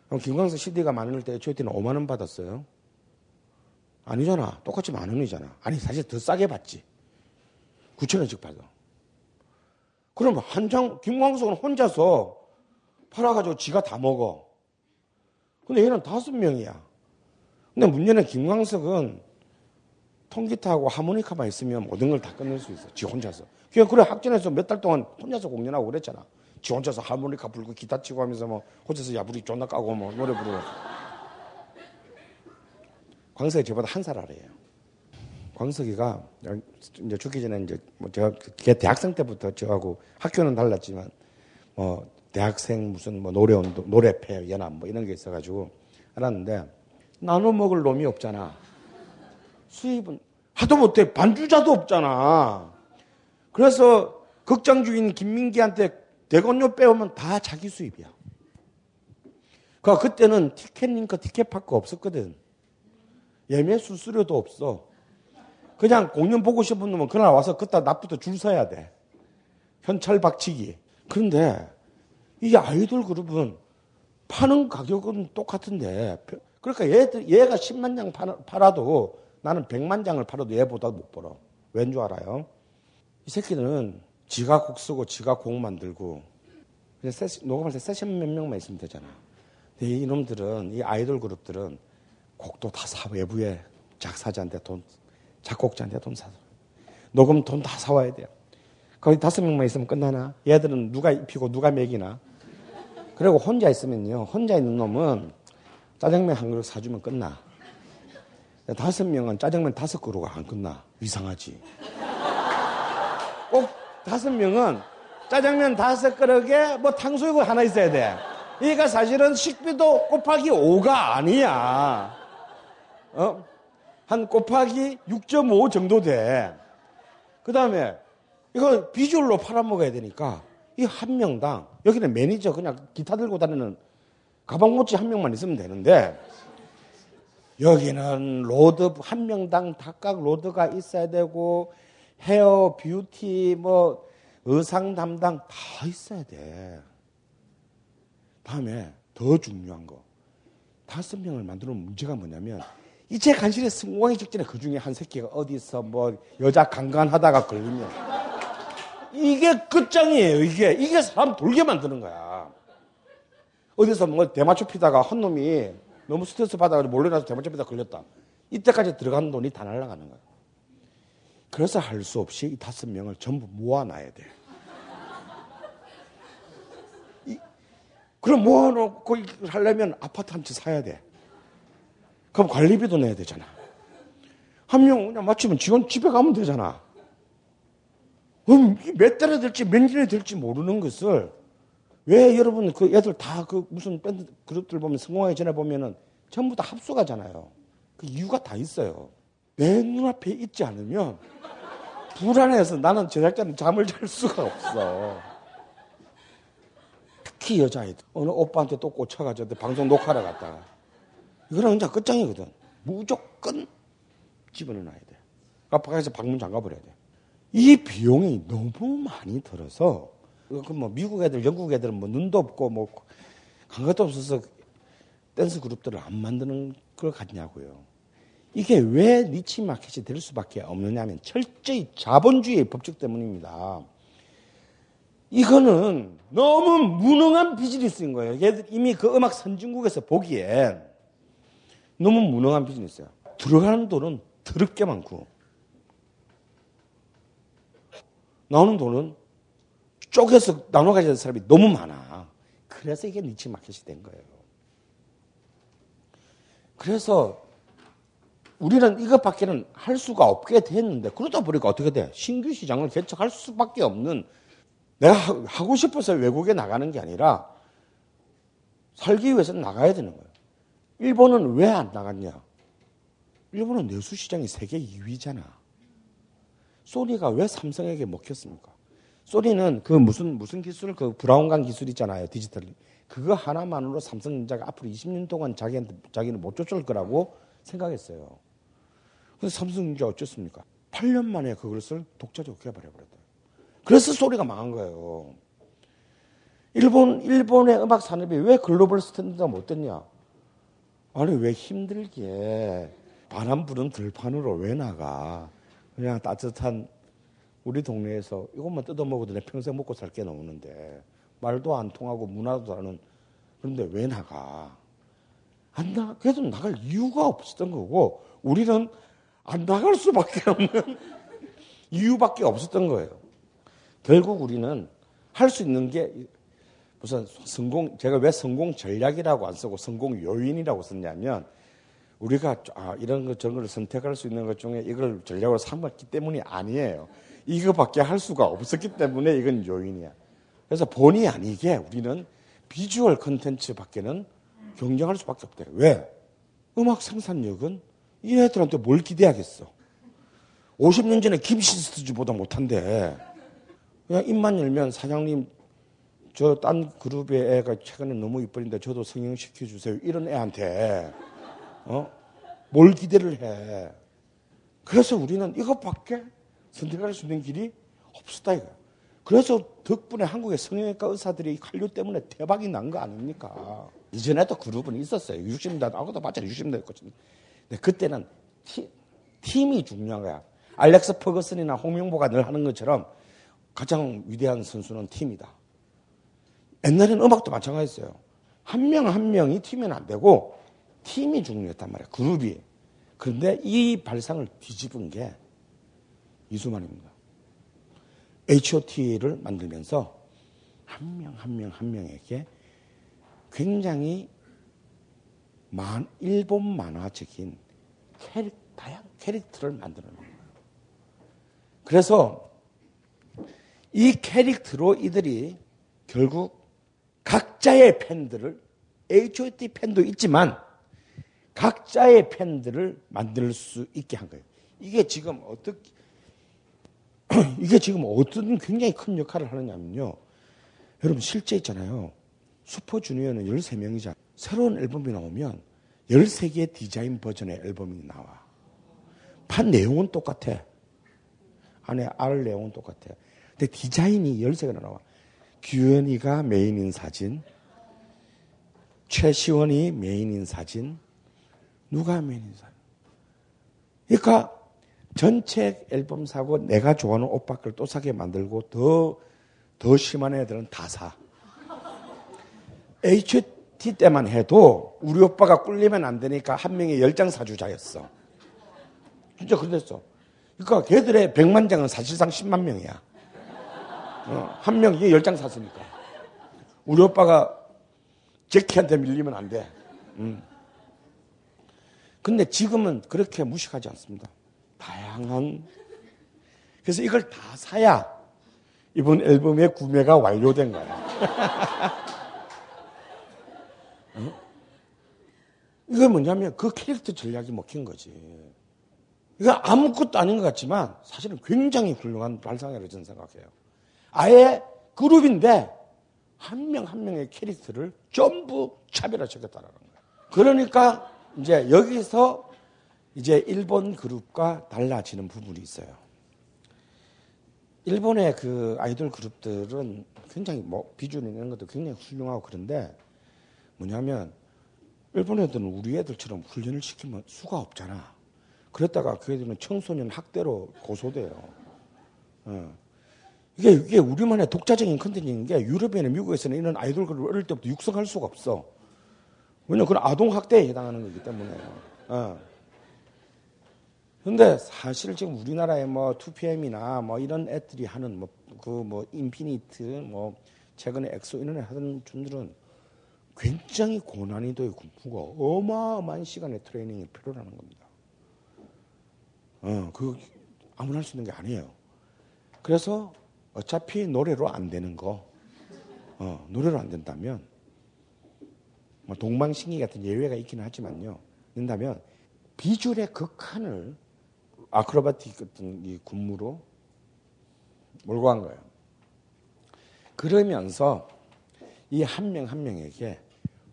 그럼 김광석 CD가 만 원일 때 H.O.T는 5만 원 받았어요. 아니잖아. 똑같이 만 원이잖아. 아니 사실 더 싸게 받지. 9천 원씩 받아. 그럼 한 장 김광석은 혼자서 팔아가지고 지가 다 먹어. 근데 얘는 다섯 명이야. 근데 문제는 김광석은 통기타하고 하모니카만 있으면 모든 걸 다 끝낼 수 있어. 지 혼자서. 그냥 그래 학전에서 몇 달 동안 혼자서 공연하고 그랬잖아. 지 혼자서 하모니카 불고 기타 치고 하면서 뭐 혼자서 야부리 존나 까고 뭐 노래 부르고. 광석이 저보다 한 살 아래예요. 광석이가 이제 죽기 전에 이제 뭐 제가 걔 대학생 때부터 저하고 학교는 달랐지만 뭐 대학생 무슨 뭐 노래 운동, 노래패 연합 뭐 이런 게 있어가지고 알았는데 나눠 먹을 놈이 없잖아. 수입은 하도 못해 반주자도 없잖아. 그래서 극장 주인 김민기한테 대건료 빼오면 다 자기 수입이야. 그 그때는 티켓 링크 티켓 파크 없었거든. 예매 수수료도 없어. 그냥 공연 보고 싶은 놈은 그날 와서 그따 낮부터 줄 서야 돼. 현찰 박치기. 그런데 이 아이돌 그룹은 파는 가격은 똑같은데 그러니까 얘 얘가 10만 장 팔아도 나는 100만 장을 팔아도 얘보다 못 벌어. 왠 줄 알아요? 이 새끼들은 지가 곡 쓰고 지가 곡 만들고 세시, 녹음할 때 세션 몇 명만 있으면 되잖아. 근데 이놈들은 이 아이돌 그룹들은 곡도 다 사 외부에 작사자한테 돈 작곡자한테 돈 사서 녹음 돈 다 사와야 돼요. 거기 다섯 명만 있으면 끝나나? 얘들은 누가 입히고 누가 먹이나? 그리고 혼자 있으면요. 혼자 있는 놈은 짜장면 한 그릇 사주면 끝나. 다섯 명은 짜장면 다섯 그릇 안 끝나. 이상하지. 꼭 다섯 명은 짜장면 다섯 그릇에 뭐 탕수육을 하나 있어야 돼. 이가 사실은 식비도 곱하기 5가 아니야. 어? 한 곱하기 6.5 정도 돼. 그 다음에 이거 비주얼로 팔아먹어야 되니까 이 한 명당 여기는 매니저 그냥 기타 들고 다니는 가방 모찌 한 명만 있으면 되는데 여기는 로드 한 명당 각각 로드가 있어야 되고 헤어 뷰티 뭐 의상 담당 다 있어야 돼. 다음에 더 중요한 거 다섯 명을 만드는 문제가 뭐냐면 이제 간신히 성공하기 직전에 그 중에 한 새끼가 어디서 뭐 여자 강간하다가 걸리면 이게 끝장이에요. 이게 이게 사람 돌게 만드는 거야. 어디서 뭐 대마초 피다가 한 놈이 너무 스트레스 받아가지고 몰래 나서 대마초 피다 걸렸다. 이때까지 들어간 돈이 다 날아가는 거야. 그래서 할 수 없이 이 다섯 명을 전부 모아놔야 돼. 이, 그럼 모아놓고 하려면 아파트 한 채 사야 돼. 그럼 관리비도 내야 되잖아. 한 명 그냥 마치면 직원 집에 가면 되잖아. 그럼 몇 달에 될지 몇 년에 될지 모르는 것을 왜 여러분 그 애들 다 그 무슨 밴드 그룹들 보면 성공하기 전에 보면은 전부 다 합수가잖아요. 그 이유가 다 있어요. 내 눈앞에 있지 않으면 불안해서 나는 제작자는 잠을 잘 수가 없어. 특히 여자애들. 어느 오빠한테 또 꽂혀가지고 방송 녹화를 갔다가. 이거는 진짜 끝장이거든. 무조건 집어넣어야 돼. 밖에서 방문 잠가버려야 돼. 이 비용이 너무 많이 들어서, 그뭐 미국 애들, 영국 애들은 뭐 눈도 없고 뭐, 간 것도 없어서 댄스 그룹들을 안 만드는 걸 같냐고요. 이게 왜 니치 마켓이 될 수밖에 없느냐면 철저히 자본주의의 법칙 때문입니다. 이거는 너무 무능한 비즈니스인 거예요. 이미 그 음악 선진국에서 보기엔 너무 무능한 비즈니스야. 들어가는 돈은 더럽게 많고 나오는 돈은 쪼개서 나눠 가지는 사람이 너무 많아. 그래서 이게 니치 마켓이 된 거예요. 그래서 우리는 이것밖에는 할 수가 없게 됐는데 그러다 보니까 어떻게 돼? 신규 시장을 개척할 수밖에 없는 내가 하고 싶어서 외국에 나가는 게 아니라 살기 위해서 나가야 되는 거예요. 일본은 왜 안 나갔냐? 일본은 내수 시장이 세계 2위잖아. 소니가 왜 삼성에게 먹혔습니까? 소니는 그 무슨 무슨 기술 그 브라운관 기술 있잖아요 디지털 그거 하나만으로 삼성전자가 앞으로 20년 동안 자기한테 자기는 못 쫓을 거라고 생각했어요. 그래서 삼성전자 어쩌습니까? 8년 만에 그것을 독자적으로 개발해 버렸다. 그래서 소리가 망한 거예요. 일본, 일본의 음악 산업이 왜 글로벌 스탠드가 못 됐냐? 아니, 왜 힘들게 바람 부는 들판으로 왜 나가? 그냥 따뜻한 우리 동네에서 이것만 뜯어 먹어도 내 평생 먹고 살게 넘는데 말도 안 통하고 문화도 다른 그런데 왜 나가? 안 나, 그래도 나갈 이유가 없었던 거고 우리는 안 나갈 수밖에 없는 이유밖에 없었던 거예요. 결국 우리는 할 수 있는 게 무슨 성공, 제가 왜 성공 전략이라고 안 쓰고 성공 요인이라고 썼냐면 우리가 아, 이런 것 저런 걸 선택할 수 있는 것 중에 이걸 전략으로 삼았기 때문이 아니에요. 이거밖에 할 수가 없었기 때문에 이건 요인이야. 그래서 본의 아니게 우리는 비주얼 컨텐츠 밖에는 경쟁할 수밖에 없대. 왜? 음악 생산력은 이 애들한테 뭘 기대하겠어? 50년 전에 김시스트즈보다 못한데 그냥 입만 열면 사장님 저 딴 그룹의 애가 최근에 너무 이쁜데 저도 성형시켜 주세요. 이런 애한테 어? 뭘 기대를 해? 그래서 우리는 이것밖에 선택할 수 있는 길이 없었다 이거야. 그래서 덕분에 한국의 성형외과 의사들이 한류 때문에 대박이 난 거 아닙니까? 이전에도 그룹은 있었어요. 60년대, 아무도 맞잖아요. 60년대였거든요. 근데 그때는 티, 팀이 중요한 거야. 알렉스 퍼거슨이나 홍명보가 늘 하는 것처럼 가장 위대한 선수는 팀이다. 옛날에는 음악도 마찬가지였어요. 한 명한 명이 팀이면 안 되고 팀이 중요했단 말이야. 그룹이. 그런데 이 발상을 뒤집은 게 이수만입니다. H.O.T를 만들면서 한 명 한 명 한 명에게 굉장히 만, 일본 만화적인 캐릭, 다양한 캐릭터를 만드는 거예요. 그래서 이 캐릭터로 이들이 결국 각자의 팬들을 H.O.T 팬도 있지만 각자의 팬들을 만들 수 있게 한 거예요. 이게 지금 어떻게 이게 지금 어떤 굉장히 큰 역할을 하느냐면요. 여러분 실제 있잖아요. 슈퍼주니어는 13명이잖아요. 새로운 앨범이 나오면 13개의 디자인 버전의 앨범이 나와. 판 내용은 똑같아. 안에 알 내용은 똑같아. 근데 디자인이 13개나 나와. 규현이가 메인인 사진, 최시원이 메인인 사진, 누가 메인인 사진. 그러니까 전체 앨범 사고 내가 좋아하는 오빠 걸 또 사게 만들고 더, 더 심한 애들은 다 사. HT 때만 해도 우리 오빠가 꿀리면 안 되니까 한 명이 열 장 사주자였어. 진짜 그랬어. 그러니까 걔들의 100만 장은 사실상 10만 명이야. 어, 한 명이 열장 샀으니까. 우리 오빠가 제키한테 밀리면 안 돼. 음. 근데 지금은 그렇게 무식하지 않습니다. 다양한. 그래서 이걸 다 사야 이번 앨범의 구매가 완료된 거야. 어? 이건 뭐냐면 그 캐릭터 전략이 먹힌 거지. 이거 아무것도 아닌 것 같지만 사실은 굉장히 훌륭한 발상이라고 저는 생각해요. 아예 그룹인데 한명한 명의 캐릭터를 전부 차별화시켰다라는 거예요. 그러니까 이제 여기서 이제 일본 그룹과 달라지는 부분이 있어요. 일본의 그 아이돌 그룹들은 굉장히 뭐 비주얼 이런 것도 굉장히 훌륭하고 그런데 뭐냐면 일본 애들은 우리 애들처럼 훈련을 시키면 수가 없잖아. 그랬다가 그 애들은 청소년 학대로 고소돼요. 어. 이게, 이게 우리만의 독자적인 컨텐츠인 게 유럽이나 미국에서는 이런 아이돌 그룹을 어릴 때부터 육성할 수가 없어. 왜냐면 그건 아동학대에 해당하는 거기 때문에. 어. 근데 사실 지금 우리나라의 뭐 2PM이나 뭐 이런 애들이 하는 뭐 그뭐 인피니트 뭐 최근에 엑소 이런 애들 하던 군무는 굉장히 고난이도의 군무가 어마어마한 시간의 트레이닝이 필요하는 겁니다. 어, 그 아무나 할 수 있는 게 아니에요. 그래서 어차피 노래로 안 되는 거, 어, 노래로 안 된다면 뭐 동방신기 같은 예외가 있기는 하지만요. 된다면 비주얼의 극한을 아크로바틱 같은 이 군무로 몰고 간 거예요. 그러면서 이 한명한 명에게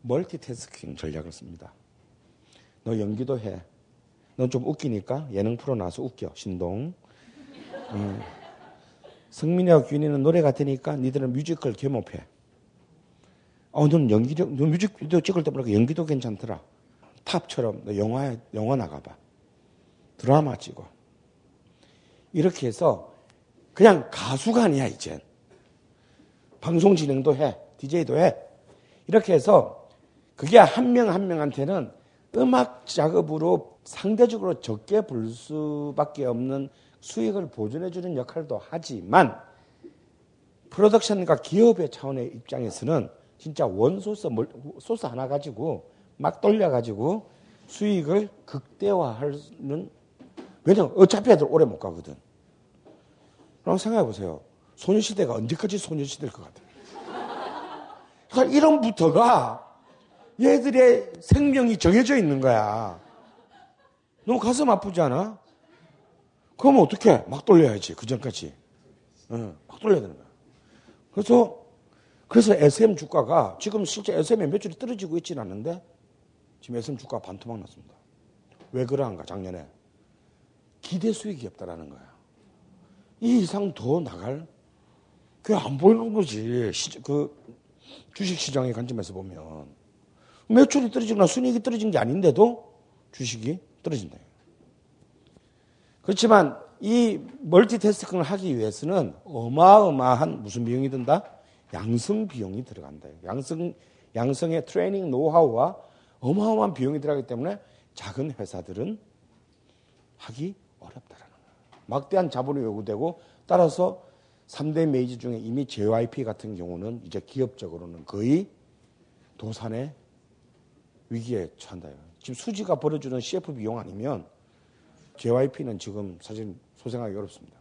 멀티태스킹 전략을 씁니다. 너 연기도 해. 넌 좀 웃기니까 예능 프로 나와서 웃겨. 신동. 음. 성민이와 균이는 노래 같으니까 니들은 뮤지컬 겸업해. 어, 넌 연기력, 너 뮤직비디오 찍을 때 보니까 연기도 괜찮더라. 탑처럼 너 영화, 영화 나가봐. 드라마 찍어. 이렇게 해서 그냥 가수가 아니야, 이젠. 방송 진행도 해. DJ도 해. 이렇게 해서 그게 한 명 한 명한테는 음악 작업으로 상대적으로 적게 벌 수밖에 없는 수익을 보존해주는 역할도 하지만 프로덕션과 기업의 차원의 입장에서는 진짜 원소스 소스 하나 가지고 막 돌려가지고 수익을 극대화하는 왜냐면 어차피 애들 오래 못 가거든. 그럼 생각해 보세요. 소녀시대가 언제까지 소녀시대일 것 같아요. 그러니까 이런부터가 얘들의 생명이 정해져 있는 거야. 너무 가슴 아프지 않아? 그럼 어떻게? 막 돌려야지. 그 전까지. 응, 막 돌려야 되는 거야. 그래서, 그래서 SM 주가가 지금 실제 SM의 매출이 떨어지고 있지는 않는데 지금 SM 주가가 반토막 났습니다. 왜 그러한가, 작년에? 기대 수익이 없다라는 거야. 이 이상 더 나갈? 그게 안 보이는 거지. 시, 그 주식 시장의 관점에서 보면. 매출이 떨어지거나 순이익이 떨어진 게 아닌데도 주식이 떨어진다. 그렇지만 이 멀티태스킹을 하기 위해서는 어마어마한 무슨 비용이 든다? 양성 비용이 들어간다. 양성, 양성의 트레이닝 노하우와 어마어마한 비용이 들어가기 때문에 작은 회사들은 하기 어렵다라는 거예요. 막대한 자본이 요구되고 따라서 3대 메이저 중에 이미 JYP 같은 경우는 이제 기업적으로는 거의 도산의 위기에 처한다. 지금 수지가 벌어주는 CF 비용 아니면 JYP는 지금 사실 소생하기 어렵습니다.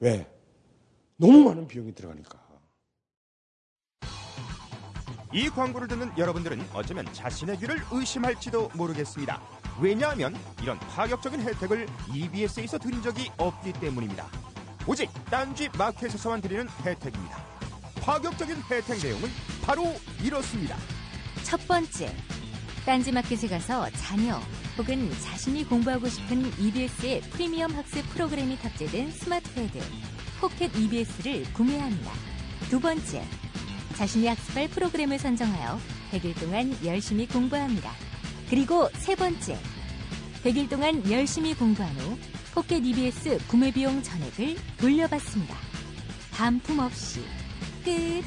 왜? 너무 많은 비용이 들어가니까. 이 광고를 듣는 여러분들은 어쩌면 자신의 귀를 의심할지도 모르겠습니다. 왜냐하면 이런 파격적인 혜택을 EBS에서 드린 적이 없기 때문입니다. 오직 딴지 마켓에서만 드리는 혜택입니다. 파격적인 혜택 내용은 바로 이렇습니다. 첫 번째, 딴지 마켓에 가서 자녀 혹은 자신이 공부하고 싶은 EBS의 프리미엄 학습 프로그램이 탑재된 스마트패드 포켓 EBS를 구매합니다. 두 번째, 자신이 학습할 프로그램을 선정하여 100일 동안 열심히 공부합니다. 그리고 세 번째, 100일 동안 열심히 공부한 후 포켓 EBS 구매 비용 전액을 돌려받습니다. 반품 없이 끝.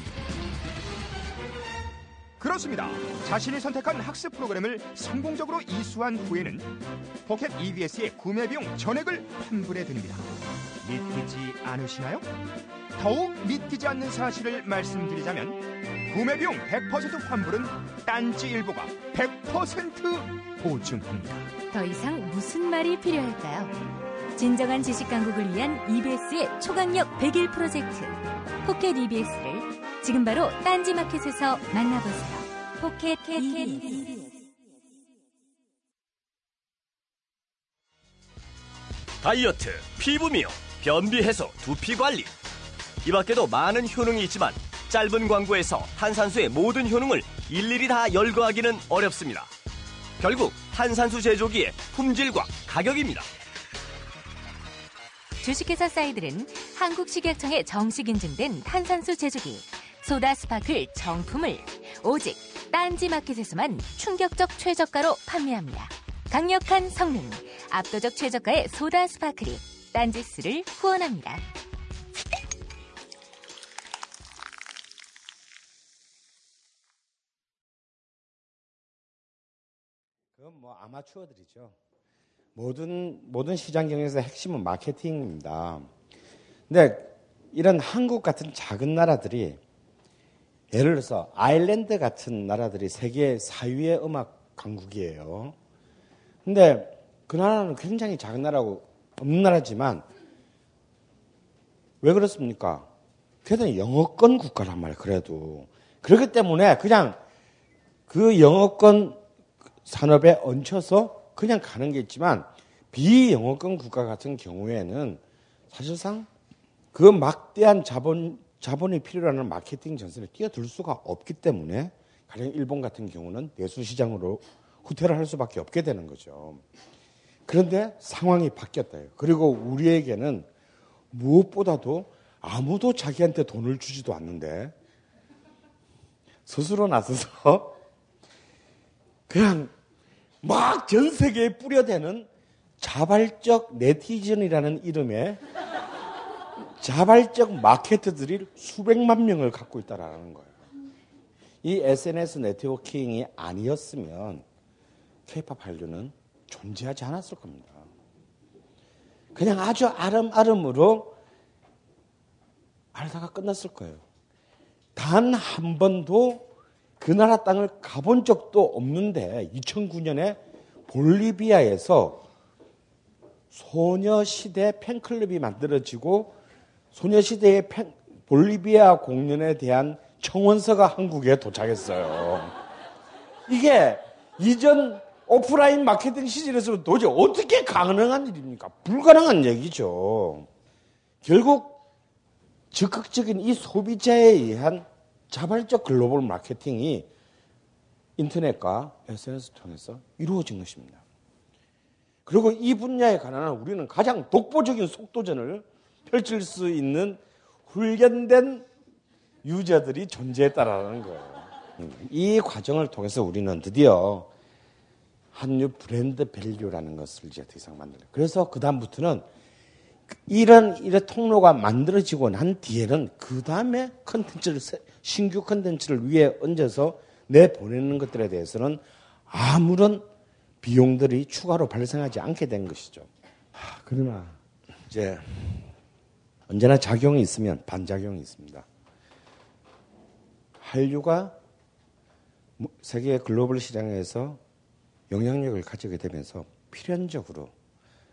그렇습니다. 자신이 선택한 학습 프로그램을 성공적으로 이수한 후에는 포켓 EBS의 구매 비용 전액을 환불해 드립니다. 믿기지 않으시나요? 더욱 믿기지 않는 사실을 말씀드리자면 구매 비용 100% 환불은 딴지 일보가 100% 보증합니다. 더 이상 무슨 말이 필요할까요? 진정한 지식 강국을 위한 EBS의 초강력 100일 프로젝트 포켓 EBS를 지금 바로 딴지 마켓에서 만나보세요. 포켓 EBS. 다이어트, 피부 미용, 변비 해소, 두피 관리. 이 밖에도 많은 효능이 있지만 짧은 광고에서 탄산수의 모든 효능을 일일이 다 열거하기는 어렵습니다. 결국 탄산수 제조기의 품질과 가격입니다. 주식회사 사이들은 한국식약청에 정식 인증된 탄산수 제조기 소다 스파클 정품을 오직 딴지 마켓에서만 충격적 최저가로 판매합니다. 강력한 성능, 압도적 최저가의 소다 스파클이 딴지스를 후원합니다. 그건 뭐 아마추어들이죠. 모든 모든 시장 경영에서 핵심은 마케팅입니다. 근데 이런 한국 같은 작은 나라들이 예를 들어서 아일랜드 같은 나라들이 세계 4위의 음악 강국이에요. 근데 그 나라는 굉장히 작은 나라고 없는 나라지만 왜 그렇습니까? 걔들은 영어권 국가란 말이에요. 그래도 그렇기 때문에 그냥 그 영어권 산업에 얹혀서 그냥 가는 게 있지만 비영어권 국가 같은 경우에는 사실상 그 막대한 자본 자본이 필요로 는 마케팅 전선에 뛰어들 수가 없기 때문에 가령 일본 같은 경우는 내수 시장으로 후퇴를 할 수밖에 없게 되는 거죠. 그런데 상황이 바뀌었다요. 그리고 우리에게는 무엇보다도 아무도 자기한테 돈을 주지도 않는데 스스로 나서서 그냥 막 전 세계에 뿌려대는 자발적 네티즌이라는 이름의 자발적 마케터들이 수백만 명을 갖고 있다라는 거예요. 이 SNS 네트워킹이 아니었으면 케이팝 한류는 존재하지 않았을 겁니다. 그냥 아주 아름아름으로 알다가 끝났을 거예요. 단 한 번도 그 나라 땅을 가본 적도 없는데 2009년에 볼리비아에서 소녀시대 팬클럽이 만들어지고 소녀시대의 팬, 볼리비아 공연에 대한 청원서가 한국에 도착했어요. 이게 이전 오프라인 마케팅 시절에서 도저히 어떻게 가능한 일입니까? 불가능한 얘기죠. 결국 적극적인 이 소비자에 의한 자발적 글로벌 마케팅이 인터넷과 SNS 통해서 이루어진 것입니다. 그리고 이 분야에 관한 우리는 가장 독보적인 속도전을 펼칠 수 있는 훈련된 유저들이 존재했다라는 거예요. 이 과정을 통해서 우리는 드디어 한류 brand value라는 것을 이제 더 이상 만들어요. 그래서 그다음부터는 이런 이런 통로가 만들어지고 난 뒤에는 그 다음에 컨텐츠를 신규 컨텐츠를 위에 얹어서 내 보내는 것들에 대해서는 아무런 비용들이 추가로 발생하지 않게 된 것이죠. 하, 그러나 이제 언제나 작용이 있으면 반작용이 있습니다. 한류가 세계 글로벌 시장에서 영향력을 가지게 되면서 필연적으로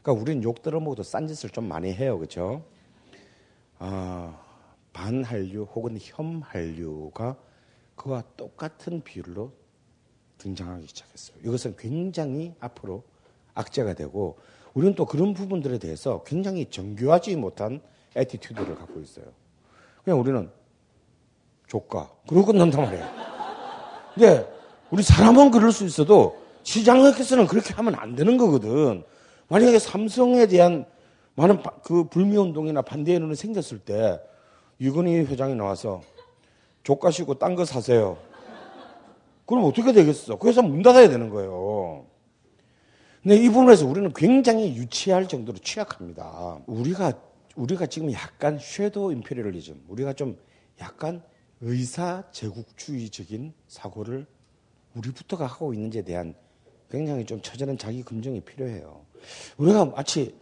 그러니까 우리는 욕 들어먹어도 싼 짓을 좀 많이 해요. 그렇죠? 아, 반한류 혹은 혐한류가 그와 똑같은 비율로 등장하기 시작했어요. 이것은 굉장히 앞으로 악재가 되고 우리는 또 그런 부분들에 대해서 굉장히 정교하지 못한 attitude를 갖고 있어요. 그냥 우리는 좆 까 그러고 끝난단 말이에요. 근데 우리 사람은 그럴 수 있어도 시장에서는 그렇게 하면 안 되는 거거든. 만약에 삼성에 대한 많은 그 불매운동이나 반대운동이 생겼을 때 이건희 회장이 나와서 좆 까시고 딴 거 사세요. 그럼 어떻게 되겠어? 그 회사 문 닫아야 되는 거예요. 근데 이 부분에서 우리는 굉장히 유치할 정도로 취약합니다. 우리가 우리가 지금 약간 쉐도 임페리얼리즘, 우리가 좀 약간 의사 제국주의적인 사고를 우리부터가 하고 있는지에 대한 굉장히 좀 처절한 자기 검증이 필요해요. 우리가 마치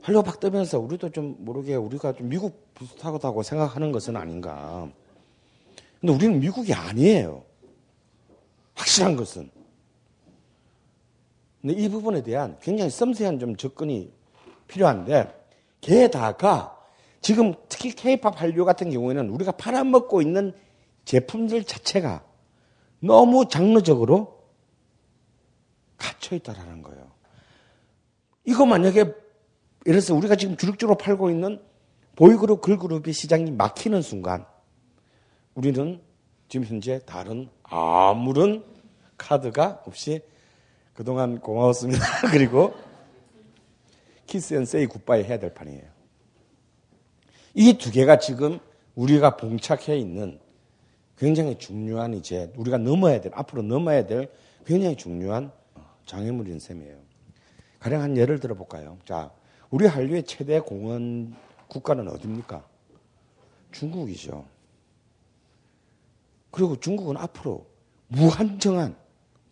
활로 박 뜨면서 우리도 좀 모르게 우리가 좀 미국 비슷하다고 생각하는 것은 아닌가. 근데 우리는 미국이 아니에요. 확실한 것은. 근데 이 부분에 대한 굉장히 섬세한 좀 접근이 필요한데, 게다가 지금 특히 케이팝 한류 같은 경우에는 우리가 팔아먹고 있는 제품들 자체가 너무 장르적으로 갇혀 있다라는 거예요. 이거 만약에 예를 들어서 우리가 지금 주력적으로 팔고 있는 보이그룹, 걸그룹의 시장이 막히는 순간 우리는 지금 현재 다른 아무런 카드가 없이 그동안 고마웠습니다. 그리고 kiss and say goodbye 해야 될 판이에요. 이 두 개가 지금 우리가 봉착해 있는 굉장히 중요한 이제 우리가 넘어야 될, 앞으로 넘어야 될 굉장히 중요한 장애물인 셈이에요. 가령 한 예를 들어 볼까요? 자, 우리 한류의 최대 공헌 국가는 어디입니까? 중국이죠. 그리고 중국은 앞으로 무한정한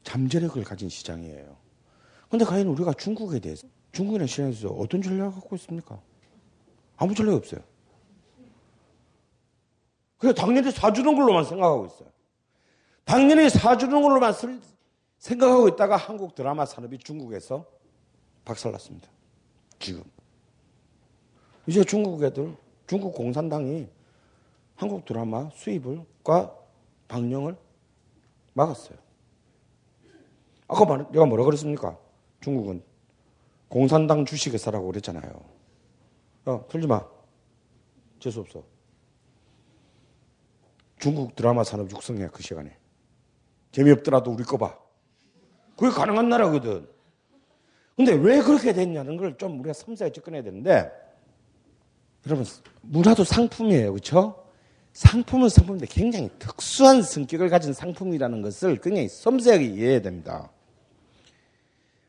잠재력을 가진 시장이에요. 근데 과연 우리가 중국에 대해서 중국이라는 시장에서 어떤 전략을 갖고 있습니까? 아무 전략이 없어요. 그래서 당연히 사주는 걸로만 생각하고 있어요. 당연히 사주는 걸로만 생각하고 있다가 한국 드라마 산업이 중국에서 박살났습니다. 지금. 이제 중국 애들, 중국 공산당이 한국 드라마 수입을과 방영을 막았어요. 아까 말, 내가 뭐라 그랬습니까? 중국은 공산당 주식회사라고 그랬잖아요. 야, 틀지 마. 재수없어. 중국 드라마 산업 육성해, 그 시간에. 재미없더라도 우리 거 봐. 그게 가능한 나라거든. 근데 왜 그렇게 됐냐는 걸 좀 우리가 섬세하게 접근해야 되는데, 여러분, 문화도 상품이에요. 그렇죠? 상품은 상품인데 굉장히 특수한 성격을 가진 상품이라는 것을 굉장히 섬세하게 이해해야 됩니다.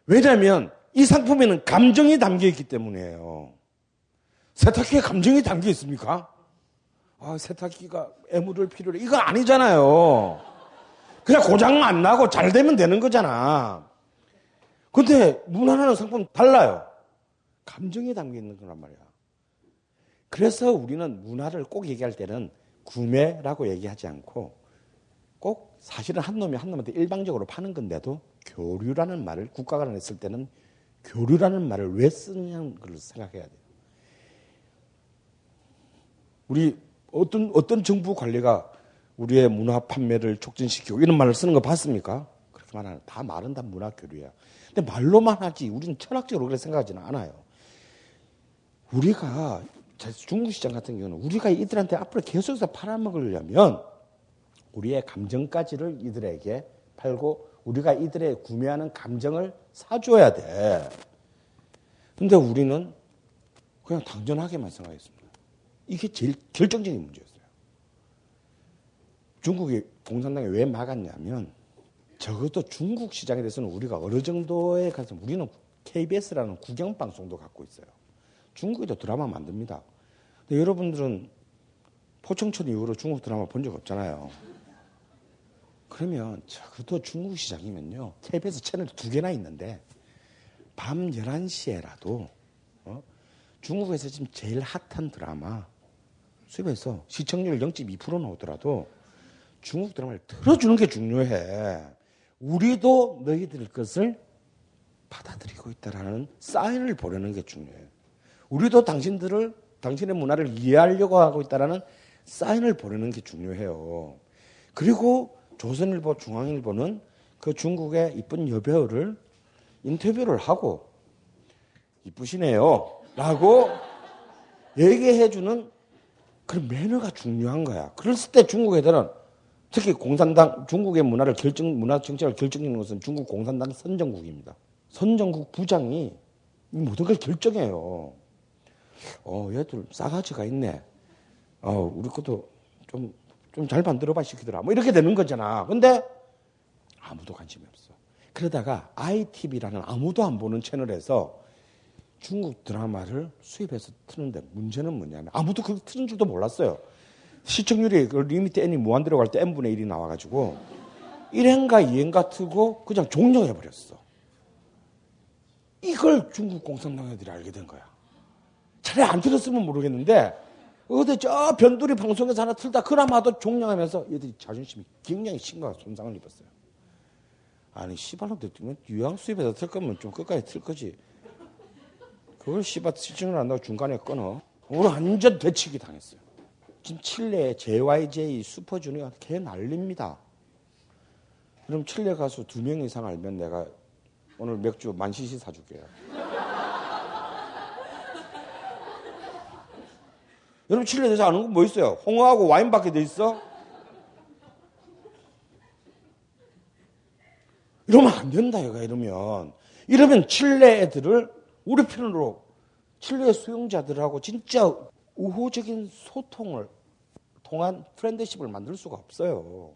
왜냐하면 이 상품에는 감정이 담겨 있기 때문이에요. 세탁기에 감정이 담겨 있습니까? 아, 세탁기가 애물을 필요로 해. 이거 아니잖아요. 그냥 고장 안 나고 잘 되면 되는 거잖아. 근데 문화라는 상품 달라요. 감정이 담겨 있는 거란 말이야. 그래서 우리는 문화를 꼭 얘기할 때는 구매라고 얘기하지 않고 꼭 사실은 한 놈이 한 놈한테 일방적으로 파는 건데도 교류라는 말을 국가가 냈을 때는 교류라는 말을 왜 쓰느냐는 걸 생각해야 돼요. 우리 어떤 어떤 정부 관리가 우리의 문화 판매를 촉진시키고 이런 말을 쓰는 거 봤습니까? 그렇게 말하는 다 말은 다 문화 교류야. 근데 말로만 하지 우리는 철학적으로 그렇게 생각하지는 않아요. 우리가 중국 시장 같은 경우는 우리가 이들한테 앞으로 계속해서 팔아먹으려면 우리의 감정까지를 이들에게 팔고 우리가 이들의 구매하는 감정을 사줘야 돼. 근데 우리는 그냥 당연하게만 생각했습니다. 이게 제일 결정적인 문제였어요. 중국이 공산당이 왜 막았냐면 적어도 중국 시장에 대해서는 우리가 어느 정도에 가서 우리는 KBS라는 국영 방송도 갖고 있어요. 중국에도 드라마 만듭니다. 근데 여러분들은 포청천 이후로 중국 드라마 본 적 없잖아요. 그러면 적어도 중국 시장이면요. KBS 채널 두 개나 있는데 밤 11시에라도 어? 중국에서 지금 제일 핫한 드라마 수입해서 시청률 0.2% 나오더라도 중국 드라마를 틀어주는 게 중요해. 우리도 너희들 것을 받아들이고 있다라는 사인을 보내는 게 중요해요. 우리도 당신들을 당신의 문화를 이해하려고 하고 있다라는 사인을 보내는 게 중요해요. 그리고 조선일보, 중앙일보는 그 중국의 이쁜 여배우를 인터뷰를 하고 이쁘시네요. 라고 얘기해주는 그런 매너가 중요한 거야. 그랬을 때 중국 애들은 특히 공산당, 중국의 문화를 결정, 문화 정책을 결정하는 것은 중국 공산당 선정국입니다. 선전국 부장이 모든 걸 결정해요. 어, 얘들 싸가지가 있네. 어, 우리 것도 좀, 좀 잘 만들어봐 시키더라. 뭐 이렇게 되는 거잖아. 근데 아무도 관심이 없어. 그러다가 ITV라는 아무도 안 보는 채널에서 중국 드라마를 수입해서 트는데 문제는 뭐냐면 아무도 그걸 트는 줄도 몰랐어요. 시청률이 그 limit n이 무한대로 갈때 n분의 1이 나와가지고 1회인가 2회인가 트고 그냥 종료해버렸어. 이걸 중국 공산당 애들이 알게 된 거야. 차라리 안 틀었으면 모르겠는데 어디 저 변두리 방송에서 하나 틀다 그나마도 종량하면서 얘들이 자존심이 굉장히 심각한 손상을 입었어요. 아니 씨발놈들 유양 수입에서 틀 거면 좀 끝까지 틀 거지. 그걸 씨발 실증을 안다고 중간에 끊어. 오늘 완전 되치기 당했어요. 지금 칠레의 JYJ 슈퍼주니어가 개 난립니다. 그럼 칠레 가수 두 명 이상 알면 내가 오늘 맥주 만 시시 사줄게요. 여러분 칠레 대해서 아는 거 뭐 있어요? 홍어하고 와인밖에 돼 있어? 이러면 안 된다 얘가 이러면 이러면 칠레 애들을 우리 편으로 칠레 수용자들하고 진짜 우호적인 소통을 통한 프렌드십을 만들 수가 없어요.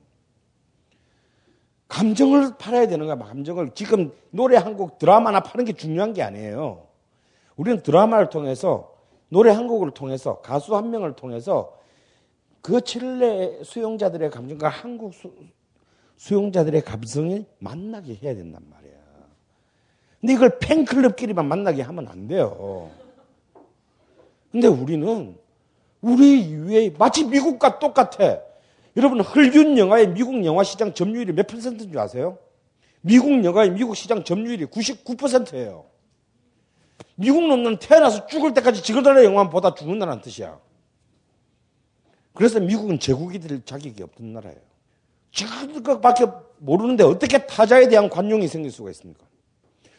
감정을 팔아야 되는 거야. 감정을 지금 노래 한 곡 드라마나 파는 게 중요한 게 아니에요. 우리는 드라마를 통해서 노래 한 곡을 통해서 가수 한 명을 통해서 그 칠레 수용자들의 감정과 한국 수, 수용자들의 감성이 만나게 해야 된단 말이야. 근데 이걸 팬클럽끼리만 만나게 하면 안 돼요. 근데 우리는 우리 이외에 마치 미국과 똑같아. 여러분 헐리우드 영화의 미국 영화 시장 점유율이 몇 퍼센트인 줄 아세요? 미국 영화의 미국 시장 점유율이 99%예요. 미국 놈은 태어나서 죽을 때까지 지그달라 영화 보다 죽는다는 뜻이야. 그래서 미국은 제국이 될 자격이 없던 나라예요. 지금 것밖에 모르는데 어떻게 타자에 대한 관용이 생길 수가 있습니까?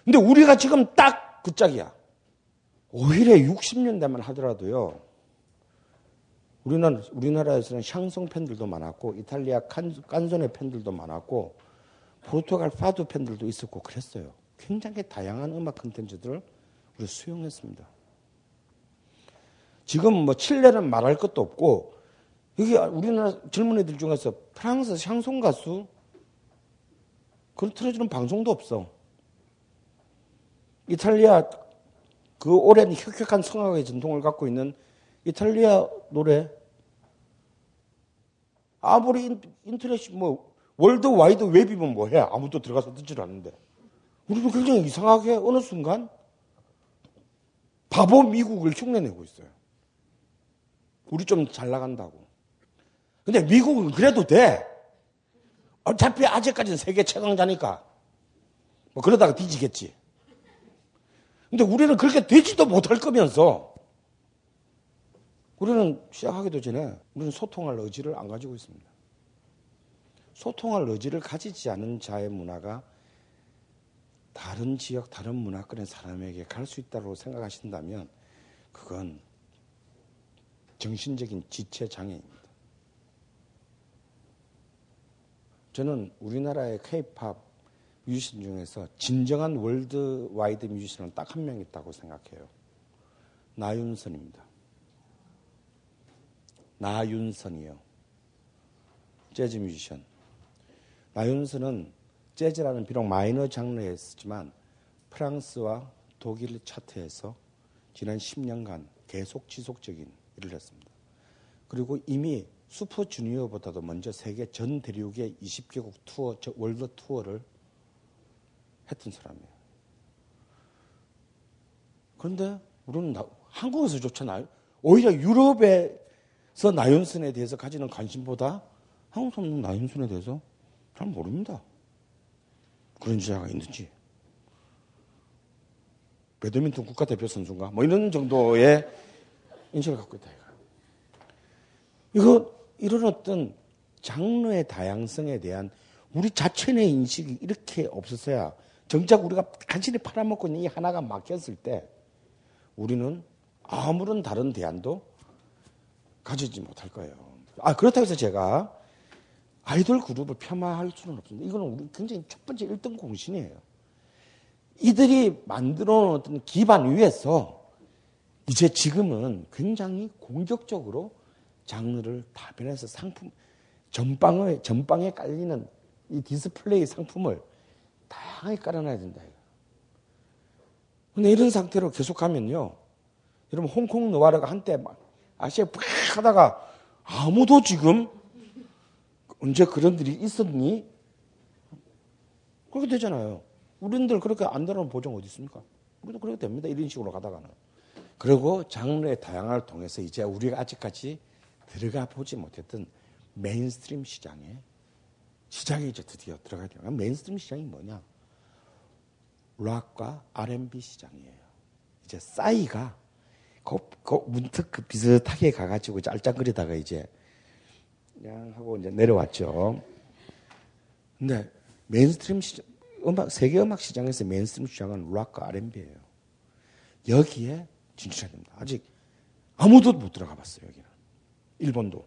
근데 우리가 지금 딱 그 짝이야. 오히려 60년대만 하더라도요. 우리나라, 우리나라에서는 샹송 팬들도 많았고, 이탈리아 칸, 깐손의 팬들도 많았고, 포르투갈 파두 팬들도 있었고 그랬어요. 굉장히 다양한 음악 컨텐츠들을 우리 수용했습니다. 지금 뭐 칠레는 말할 것도 없고, 여기 우리나라 젊은이들 중에서 프랑스 샹송 가수, 그걸 틀어주는 방송도 없어. 이탈리아 그 오랜 혁혁한 성악의 전통을 갖고 있는 이탈리아 노래 아무리 인터넷이 뭐 월드 와이드 웹이면 뭐해 아무도 들어가서 듣질 않는데 우리도 굉장히 이상하게 어느 순간 바보 미국을 흉내내고 있어요. 우리 좀 잘 나간다고. 근데 미국은 그래도 돼. 어차피 아직까지는 세계 최강자니까. 뭐 그러다가 뒤지겠지. 근데 우리는 그렇게 되지도 못할 거면서 우리는 시작하기도 전에 우리는 소통할 의지를 안 가지고 있습니다. 소통할 의지를 가지지 않은 자의 문화가 다른 지역, 다른 문화권의 사람에게 갈 수 있다고 생각하신다면 그건 정신적인 지체 장애입니다. 저는 우리나라의 케이팝 뮤지션 중에서 진정한 worldwide 뮤지션은 딱 한 명 있다고 생각해요. 나윤선입니다. 나윤선이요. 재즈 뮤지션. 나윤선은 재즈라는 비록 마이너 장르에서지만 프랑스와 독일 차트에서 지난 10년간 계속 지속적인 1위를 했습니다. 그리고 이미 슈퍼 주니어보다도 먼저 세계 전 대륙의 20개국 투어, 월드 투어를 했던 사람이에요. 그런데 우리는 나, 한국에서 좋잖아요. 오히려 유럽에서 나윤선에 대해서 가지는 관심보다 한국 사람은 나윤선에 대해서 잘 모릅니다. 그런 주자가 있는지. 배드민턴 국가대표 선수인가? 뭐 이런 정도의 인식을 갖고 있다. 이거, 이런 어떤 장르의 다양성에 대한 우리 자체의 인식이 이렇게 없었어야 정작 우리가 간신히 팔아먹고 있는 이 하나가 막혔을 때 우리는 아무런 다른 대안도 가지지 못할 거예요. 아, 그렇다고 해서 제가 아이돌 그룹을 폄하할 수는 없습니다. 이거는 우리 굉장히 첫 번째 1등 공신이에요. 이들이 만들어 놓은 어떤 기반 위에서 이제 지금은 굉장히 공격적으로 장르를 다변화해서 상품, 전방에, 전방에 깔리는 이 디스플레이 상품을 다양하게 깔아놔야 된다. 근데 이런 상태로 계속하면요. 여러분, 홍콩 노아르가 한때 막 아시아에 팍 하다가 아무도 지금 언제 그런 일이 있었니? 그렇게 되잖아요. 우리들 그렇게 안 되는 보정 어디 있습니까? 우리도 그렇게 됩니다. 이런 식으로 가다가는. 그리고 장르의 다양화를 통해서 이제 우리가 아직까지 들어가 보지 못했던 mainstream 시장에 시장에 이제 드디어 들어가야 돼요. mainstream 시장이 뭐냐? 락과 R&B 시장이에요. 이제 싸이가 그, 그 문득 그 비슷하게 가가지고 깔짝거리다가 이제 그냥 하고 이제 내려왔죠. 근데 mainstream 시장, 음악, 세계 음악 시장에서 mainstream 시장은 락과 R&B예요. 여기에 진출해야 됩니다. 아직 아무도 못 들어가 봤어요, 여기는. 일본도.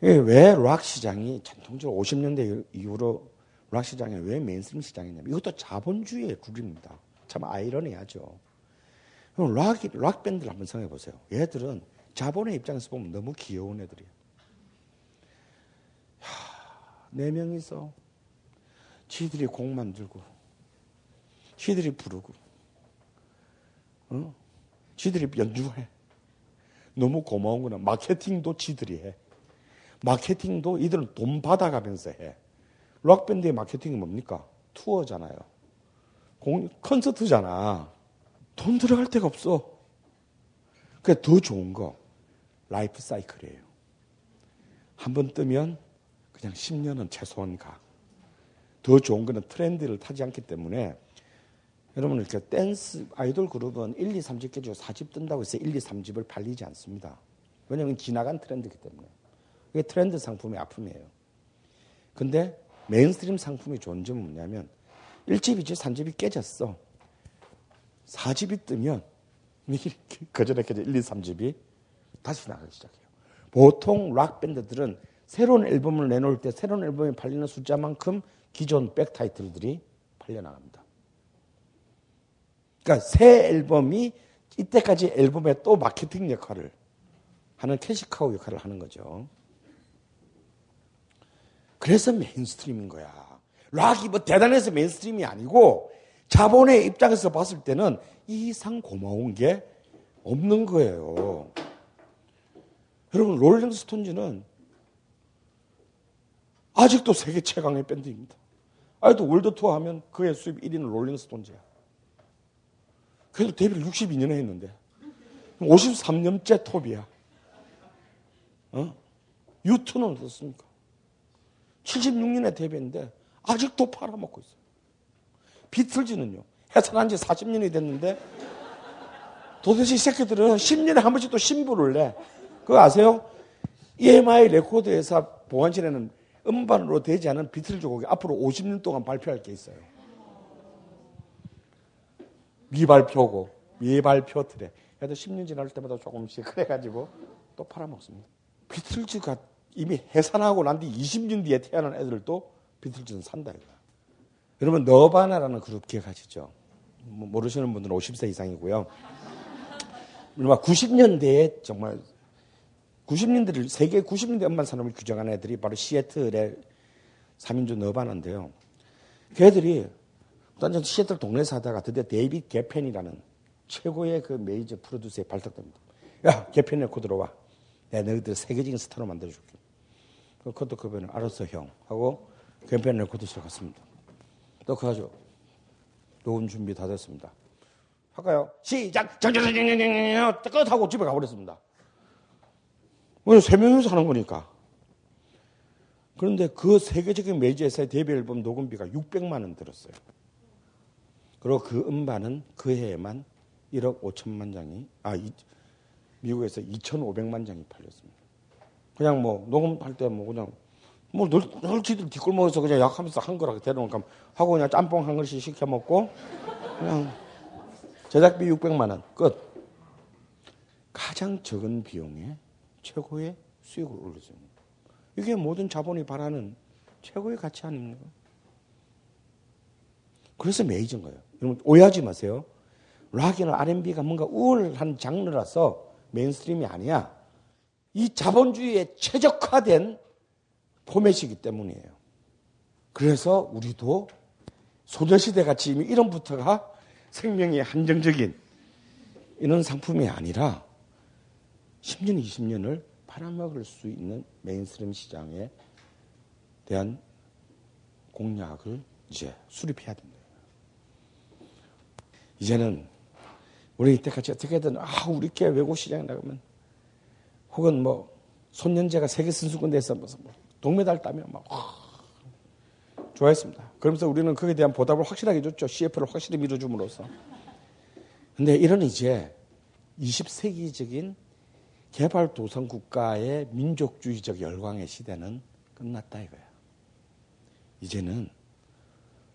왜 락 시장이 전통적으로 50년대 이후로 락 시장이 왜 mainstream 시장이냐면 이것도 자본주의의 룰입니다. 참 아이러니하죠. 그럼 락, 락 밴드를 한번 생각해 보세요. 얘들은 자본의 입장에서 보면 너무 귀여운 애들이에요. 하, 네 명이서 지들이 곡 만들고, 지들이 부르고, 어? 지들이 연주해. 너무 고마운 거는 마케팅도 지들이 해. 마케팅도 이들은 돈 받아가면서 해. 락밴드의 마케팅이 뭡니까? 투어잖아요. 공, 콘서트잖아. 돈 들어갈 데가 없어. 그게 더 좋은 거. 라이프 사이클이에요. 한 번 뜨면 그냥 10년은 최소한 가. 더 좋은 거는 트렌드를 타지 않기 때문에 여러분 이렇게 댄스 아이돌 그룹은 1, 2, 3집 깨지고 4집 뜬다고 해서 1, 2, 3집을 팔리지 않습니다. 왜냐하면 지나간 트렌드이기 때문에. 그게 트렌드 상품의 아픔이에요. 근데 mainstream 상품이 좋은 점은 뭐냐면 1집, 2집, 3집이 깨졌어. 4집이 뜨면 그전에 깨진 1, 2, 3집이 다시 나가기 시작해요. 보통 락 밴드들은 새로운 앨범을 내놓을 때 새로운 앨범이 팔리는 숫자만큼 기존 back title들이 팔려 나갑니다. 그러니까 새 앨범이 이때까지 앨범의 또 마케팅 역할을 하는 cash cow 역할을 하는 거죠. 그래서 mainstream인 거야. 락이 뭐 대단해서 mainstream이 아니고 자본의 입장에서 봤을 때는 이상 고마운 게 없는 거예요. 여러분 롤링스톤즈는 아직도 세계 최강의 밴드입니다. 아직도 월드 투어 하면 그의 수입 1위는 롤링스톤즈야. 그래도 데뷔를 62년에 했는데 53년째 톱이야. 어? 유투는 어떻습니까? 76년에 데뷔했는데 아직도 팔아먹고 있어요. 비틀즈는요. 해산한 지 40년이 됐는데 도대체 이 새끼들은 10년에 한 번씩 또 신보를 내. 그거 아세요? EMI 레코드 회사 보안실에는 음반으로 되지 않은 비틀즈 곡이 앞으로 50년 동안 발표할 게 있어요. 미발표고, 미발표 틀에. 그래도 10년 지날 때마다 조금씩 그래가지고 또 팔아먹습니다. 비틀즈가 이미 해산하고 난 뒤 20년 뒤에 태어난 애들도 비틀즈는 산다 이거야. 여러분 너바나라는 그룹 기억하시죠? 뭐 모르시는 분들은 50세 이상이고요. 90년대에 정말 90년대를 세계 90년대 음반 산업을 규정한 애들이 바로 시애틀의 3인조 너바나인데요. 걔들이 완전 시애틀 동네 살다가 드디어 데이빗 게펜이라는 최고의 그 메이저 프로듀서에 발탁됩니다. 야, 게펜 레코드 들어와. 내가 너희들 세계적인 스타로 만들어줄게. 커트 코베인은 알았어 형 하고 개펜 레코드실 갔습니다. 또 그가지고 녹음 준비 다 됐습니다. 할까요? 시작! 정정정정정정 끝하고 집에 가버렸습니 다. 오늘 세 명이서 하는 거니까. 그런데 그 세계적인 메이저에서의 데뷔 앨범 녹음비가 600만 원 들었어요. 그리고 그 음반은 그 해에만 1억 5천만 장이, 아, 이, 미국에서 2,500만 장이 팔렸습니다. 그냥 뭐, 녹음할 때 뭐 그냥, 뭐 늘, 늘 지들 뒷골목에서 그냥 약하면서 한 거라고 대놓으니까 하고 그냥 짬뽕 한 그릇씩 시켜 먹고, 그냥 제작비 600만 원, 끝. 가장 적은 비용에 최고의 수익을 올렸습니다. 이게 모든 자본이 바라는 최고의 가치 아닙니까? 그래서 메이저인 거예요. 여러분 오해하지 마세요. 락이나 R&B가 뭔가 우월한 장르라서 mainstream이 아니야. 이 자본주의에 최적화된 포맷이기 때문이에요. 그래서 우리도 소녀시대 같이 이미 이름부터가 생명이 한정적인 이런 상품이 아니라 10년, 20년을 팔아먹을 수 있는 mainstream 시장에 대한 공략을 이제 수립해야 된다. 이제는 우리 이때까지 어떻게든 아 우리 께 외국 시장에 나가면 혹은 뭐 손년제가 세계 선수권대회에서 무슨 뭐 동메달 따면 막 좋아했습니다. 그러면서 우리는 거기에 대한 보답을 확실하게 줬죠. CF를 확실히 밀어줌으로써. 근데 이런 이제 20세기적인 개발도상 국가의 민족주의적 열광의 시대는 끝났다 이거야. 이제는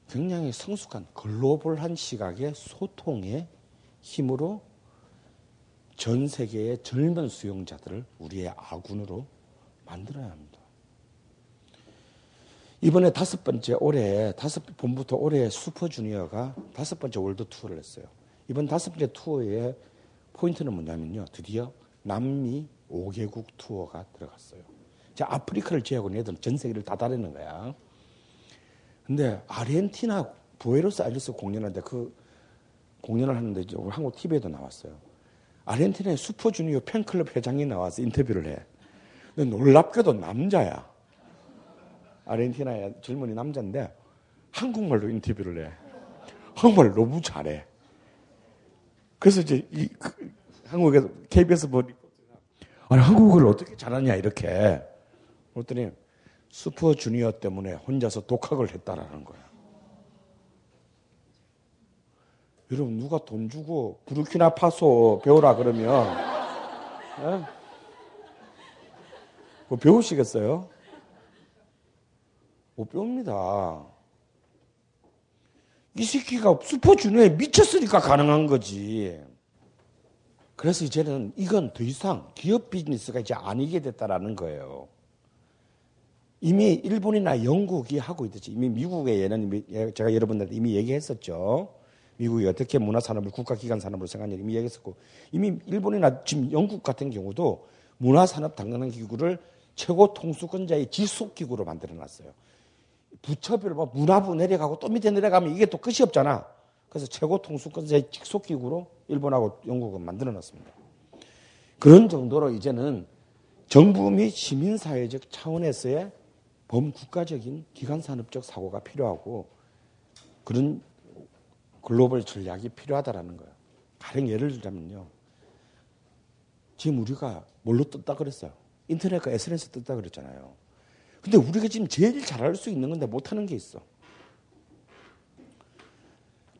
굉장히 성숙한 글로벌한 시각의 소통의 힘으로 전 세계의 젊은 수용자들을 우리의 아군으로 만들어야 합니다. 이번에 다섯 번째 올해 다섯 봄부터 올해 슈퍼주니어가 다섯 번째 월드 투어를 했어요. 이번 다섯 번째 투어의 포인트는 뭐냐면요. 드디어 남미 5개국 투어가 들어갔어요. 자, 아프리카를 제외하고는 얘들은 전 세계를 다 다니는 거야. 근데 아르헨티나 부에노스 아이레스 공연하는데 그 공연을 하는데 우리 한국 TV에도 나왔어요. 아르헨티나의 슈퍼주니어 팬클럽 회장이 나와서 인터뷰를 해. 근데 놀랍게도 남자야. 아르헨티나의 젊은이 남자인데 한국말로 인터뷰를 해. 한국말 너무 잘해. 그래서 이제 이 그, 한국에서 KBS 뭐 리포트가 아니 한국어를 어떻게 잘하냐 이렇게 그랬더니 슈퍼 주니어 때문에 혼자서 독학을 했다라는 거야. 여러분 누가 돈 주고 부르키나 파소 배우라 그러면 예? 뭐 배우시겠어요? 못 배웁니다. 이 새끼가 슈퍼주니어에 미쳤으니까 가능한 거지. 그래서 이제는 이건 더 이상 기업 비즈니스가 이제 아니게 됐다라는 거예요. 이미 일본이나 영국이 하고 있듯이 이미 미국의 예는 이미 제가 여러분들한테 이미 얘기했었죠. 미국이 어떻게 문화 산업을 국가 기관 산업으로 생각하냐 이미 얘기했었고 이미 일본이나 지금 영국 같은 경우도 문화 산업 당근 기구를 최고 통수권자의 지속 기구로 만들어 놨어요. 부처별 뭐 문화부 내려가고 또 밑에 내려가면 이게 또 끝이 없잖아. 그래서 최고 통수권자의 직속기구로 일본하고 영국은 만들어 놨습니다. 그런 정도로 이제는 정부 및 시민사회적 차원에서의 범국가적인 기관산업적 사고가 필요하고 그런 글로벌 전략이 필요하다라는 거예요. 가령 예를 들자면요. 지금 우리가 뭘로 떴다 그랬어요? 인터넷과 SNS 떴다 그랬잖아요. 근데 우리가 지금 제일 잘할 수 있는 건데 못하는 게 있어.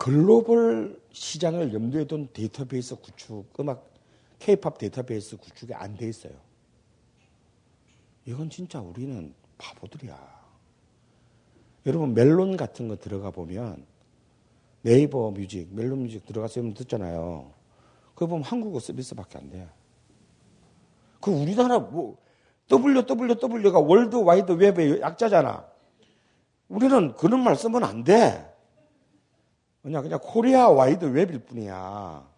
글로벌 시장을 염두에 둔 데이터베이스 구축, 음악, 케이팝 데이터베이스 구축이 안 돼 있어요. 이건 진짜 우리는 바보들이야. 여러분 멜론 같은 거 들어가 보면 네이버 뮤직, 멜론 뮤직 들어가서 듣잖아요. 그거 보면 한국어 서비스밖에 안 돼. 그 우리나라 뭐 www가 월드 와이드 웹의 약자잖아. 우리는 그런 말 쓰면 안 돼. 그냥 그냥 Korea Wide Web일 뿐이야.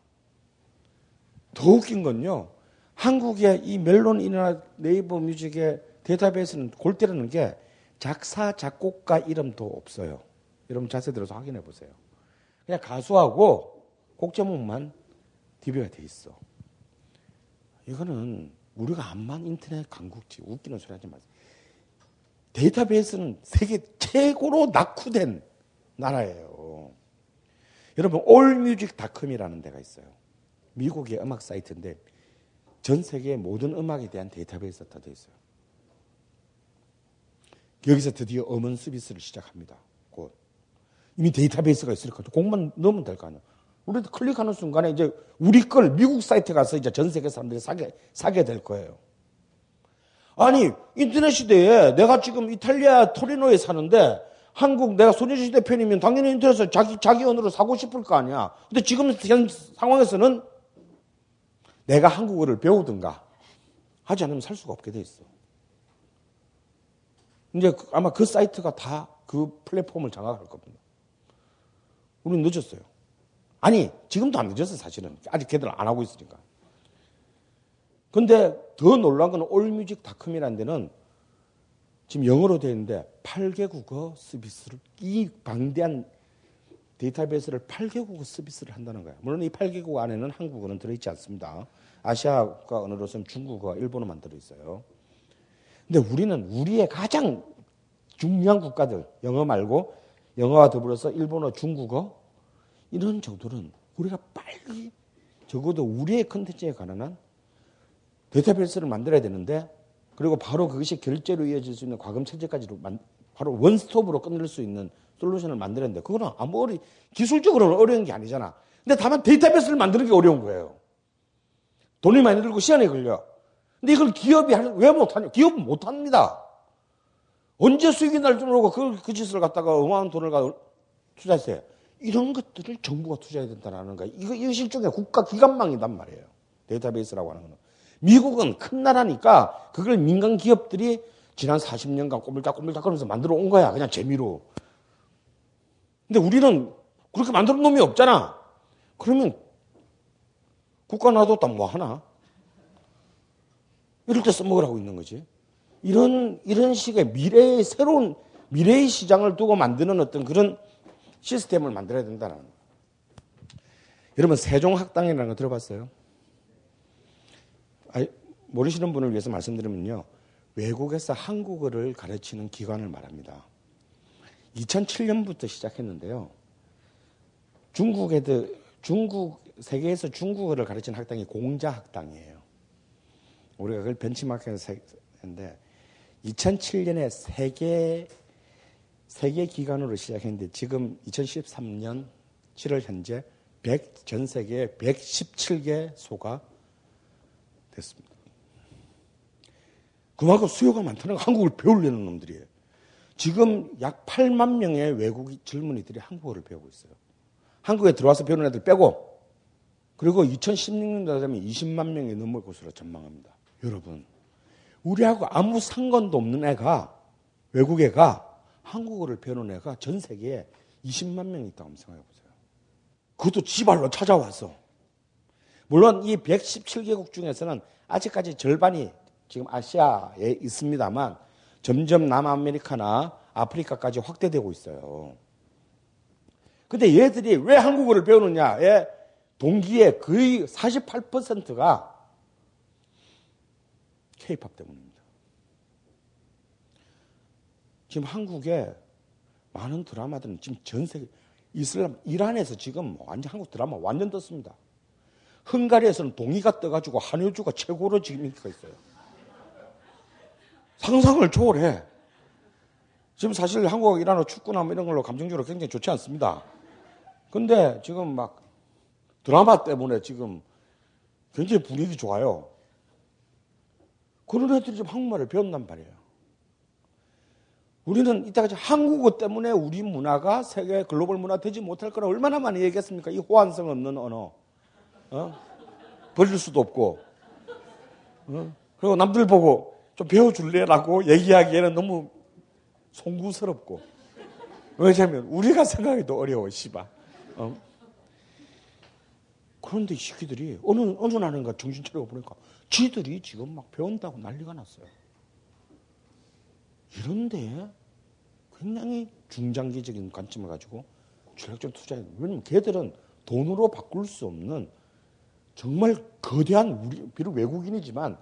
더 웃긴 건요. 한국의 이 멜론이나 네이버 뮤직의 데이터베이스는 골 때리는 게 작사, 작곡가 이름도 없어요. 여러분 자세 들어서 확인해 보세요. 그냥 가수하고 곡 제목만 DB가 돼 있어. 이거는 우리가 암만 인터넷 강국지 웃기는 소리 하지 마세요. 데이터베이스는 세계 최고로 낙후된 나라예요. 여러분 올뮤직닷컴이라는 데가 있어요. 미국의 음악 사이트인데 전 세계 모든 음악에 대한 데이터베이스가 다 돼 있어요. 여기서 드디어 음원 서비스를 시작합니다. 곧. 이미 데이터베이스가 있으니까 곡만 넣으면 될 거 아니야. 우리도 클릭하는 순간에 이제 우리 걸 미국 사이트 가서 이제 전 세계 사람들이 사게, 사게 될 거예요. 아니, 인터넷 시대에 내가 지금 이탈리아 토리노에 사는데 한국 내가 소녀시대 팬이면 당연히 인터넷에서 자기, 자기 언어로 사고 싶을 거 아니야. 근데 지금 현 상황에서는 내가 한국어를 배우든가 하지 않으면 살 수가 없게 돼 있어. 이제 그- 아마 그 사이트가 다 그 플랫폼을 장악할 겁니다. 우리는 늦었어요. 아니, 지금도 안 늦었어, 사실은. 아직 걔들 안 하고 있으니까. 근데 더 놀란 건 올뮤직닷컴이라는 데는 지금 영어로 되어 있는데 8개 국어 서비스를, 이 방대한 데이터베이스를 8개 국어 서비스를 한다는 거예요. 물론 이 8개 국어 안에는 한국어는 들어있지 않습니다. 아시아가 언어로서는 중국어, 일본어만 들어있어요. 근데 우리는 우리의 가장 중요한 국가들, 영어 말고 영어와 더불어서 일본어, 중국어 이런 정도는 우리가 빨리 적어도 우리의 컨텐츠에 관한 데이터베이스를 만들어야 되는데 그리고 바로 그것이 결제로 이어질 수 있는 과금 체제까지로 만, 바로 원스톱으로 끝낼 수 있는 솔루션을 만들었는데 그거는 아무 어리 기술적으로는 어려운 게 아니잖아. 근데 다만 데이터베이스를 만드는 게 어려운 거예요. 돈이 많이 들고 시간이 걸려. 근데 이걸 기업이 왜 못하냐? 기업은 못합니다. 언제 수익이 날 줄 모르고 그, 그 짓을 갖다가 어마어마한 돈을 가 투자했어요. 이런 것들을 정부가 투자해야 된다는 거야. 이거, 이거 일종의 국가 기관망이단 말이에요. 데이터베이스라고 하는 거는. 미국은 큰 나라니까 그걸 민간 기업들이 지난 40년간 꼬물딱꼬물딱 하면서 만들어 온 거야. 그냥 재미로. 근데 우리는 그렇게 만들어 놓은 놈이 없잖아. 그러면 국가 놔뒀다 뭐 하나? 이럴 때 써먹으라고 있는 거지. 이런, 이런 식의 미래의 새로운 미래의 시장을 두고 만드는 어떤 그런 시스템을 만들어야 된다는 거예요. 여러분, 세종학당이라는 거 들어봤어요? 아니, 모르시는 분을 위해서 말씀드리면요. 외국에서 한국어를 가르치는 기관을 말합니다. 2007년부터 시작했는데요. 중국에도, 중국, 세계에서 중국어를 가르치는 학당이 공자학당이에요. 우리가 그걸 벤치마크에서 했는데, 2007년에 세계, 세계 기관으로 시작했는데, 지금 2013년 7월 현재 100, 전 세계 117개 소가 됐습니다. 그만큼 수요가 많다는 거 한국을 배우려는 놈들이에요. 지금 약 8만 명의 외국 젊은이들이 한국어를 배우고 있어요. 한국에 들어와서 배우는 애들 빼고 그리고 2016년도 되면 20만 명이 넘을 것으로 전망합니다. 여러분, 우리하고 아무 상관도 없는 애가 외국 애가 한국어를 배우는 애가 전 세계에 20만 명이 있다고 생각해 보세요. 그것도 지발로 찾아와서 물론 이 117개국 중에서는 아직까지 절반이 지금 아시아에 있습니다만 점점 남아메리카나 아프리카까지 확대되고 있어요. 근데 얘들이 왜 한국어를 배우느냐의 동기의 거의 48%가 케이팝 때문입니다. 지금 한국에 많은 드라마들은 지금 전 세계 이슬람 이란에서 지금 완전 한국 드라마 완전 떴습니다. 헝가리에서는 동의가 떠가지고 한효주가 최고로 지금 인기가 있어요. 상상을 초월해. 지금 사실 한국 이란어 축구나 뭐 이런 걸로 감정적으로 굉장히 좋지 않습니다. 근데 지금 막 드라마 때문에 지금 굉장히 분위기 좋아요. 그런 애들이 지금 한국말을 배운단 말이에요. 우리는 이때까지 한국어 때문에 우리 문화가 세계 글로벌 문화 되지 못할 거라 얼마나 많이 얘기했습니까? 이 호환성 없는 언어. 어? 버릴 수도 없고. 어? 그리고 남들 보고 좀 배워줄래라고 얘기하기에는 너무 송구스럽고. 왜냐면 우리가 생각해도 어려워, 씨바. 어? 그런데 이 새끼들이 어느, 어느 날인가 정신 차리고 보니까 지들이 지금 막 배운다고 난리가 났어요. 이런데 굉장히 중장기적인 관점을 가지고 전략적 투자해. 왜냐면 걔들은 돈으로 바꿀 수 없는 정말 거대한 우리, 비록 외국인이지만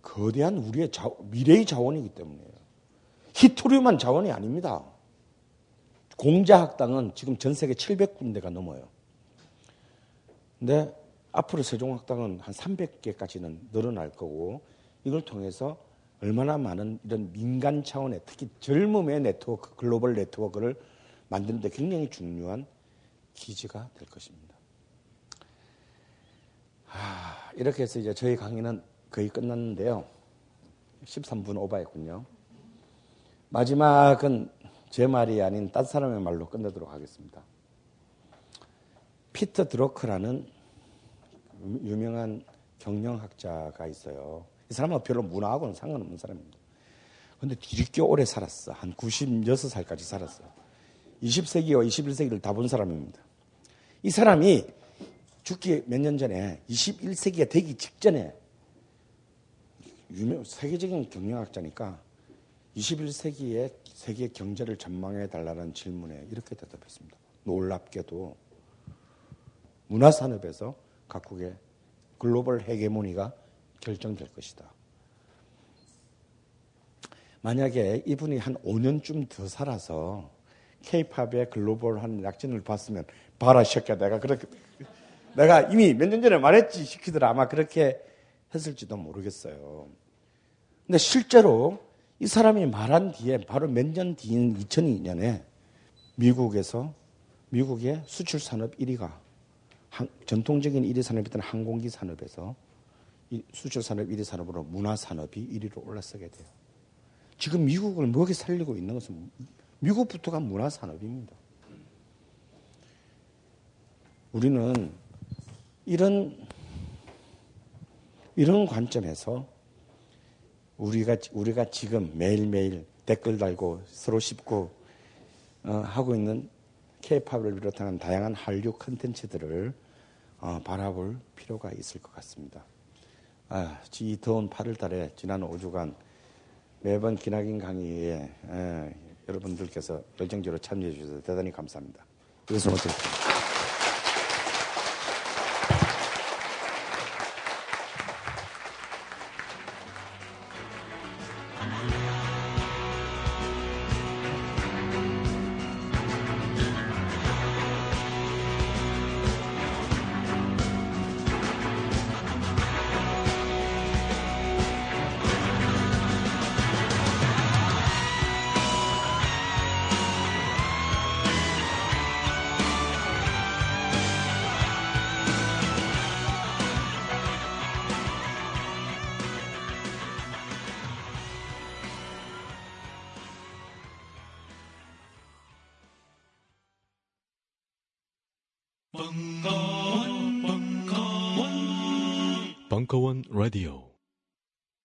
거대한 우리의 자, 미래의 자원이기 때문이에요. 히토리만 자원이 아닙니다. 공자학당은 지금 전 세계 700군데가 넘어요. 근데 앞으로 세종학당은 한 300개까지는 늘어날 거고 이걸 통해서 얼마나 많은 이런 민간 차원의 특히 젊음의 네트워크, 글로벌 네트워크를 만드는데 굉장히 중요한 기지가 될 것입니다. 하, 이렇게 해서 이제 저희 강의는 거의 끝났는데요. 13분 오버했군요. 마지막은 제 말이 아닌 딴 사람의 말로 끝내도록 하겠습니다. 피터 드로크라는 유명한 경영학자가 있어요. 이 사람은 별로 문화하고는 상관없는 사람입니다. 근데 되게 오래 살았어. 한 96살까지 살았어. 20세기와 21세기를 다 본 사람입니다. 이 사람이 죽기 몇 년 전에 21세기가 되기 직전에 유명 세계적인 경영학자니까 21세기의 세계 경제를 전망해 달라는 질문에 이렇게 대답했습니다. 놀랍게도 문화산업에서 각국의 글로벌 헤게모니가 결정될 것이다. 만약에 이분이 한 5년쯤 더 살아서 케이팝의 글로벌한 약진을 봤으면 봐라 새끼야 내가 그렇게 내가 이미 몇 년 전에 말했지 시키더라 아마 그렇게 했을지도 모르겠어요. 근데 실제로 이 사람이 말한 뒤에 바로 몇 년 뒤인 2002년에 미국에서 미국의 수출 산업 1위가 전통적인 1위 산업이던 항공기 산업에서 수출 산업 1위 산업으로 문화 산업이 1위로 올라서게 돼요. 지금 미국을 먹여 살리고 있는 것은 미국부터가 문화 산업입니다. 우리는 이런 이런 관점에서 우리가 우리가 지금 매일매일 댓글 달고 서로 씹고 어, 하고 있는 케이팝을 비롯한 다양한 한류 컨텐츠들을 어, 바라볼 필요가 있을 것 같습니다. 아, 이 더운 8월 달에 지난 5주간 매번 기나긴 강의에 에, 여러분들께서 열정적으로 참여해 주셔서 대단히 감사합니다. 이것은 어떻게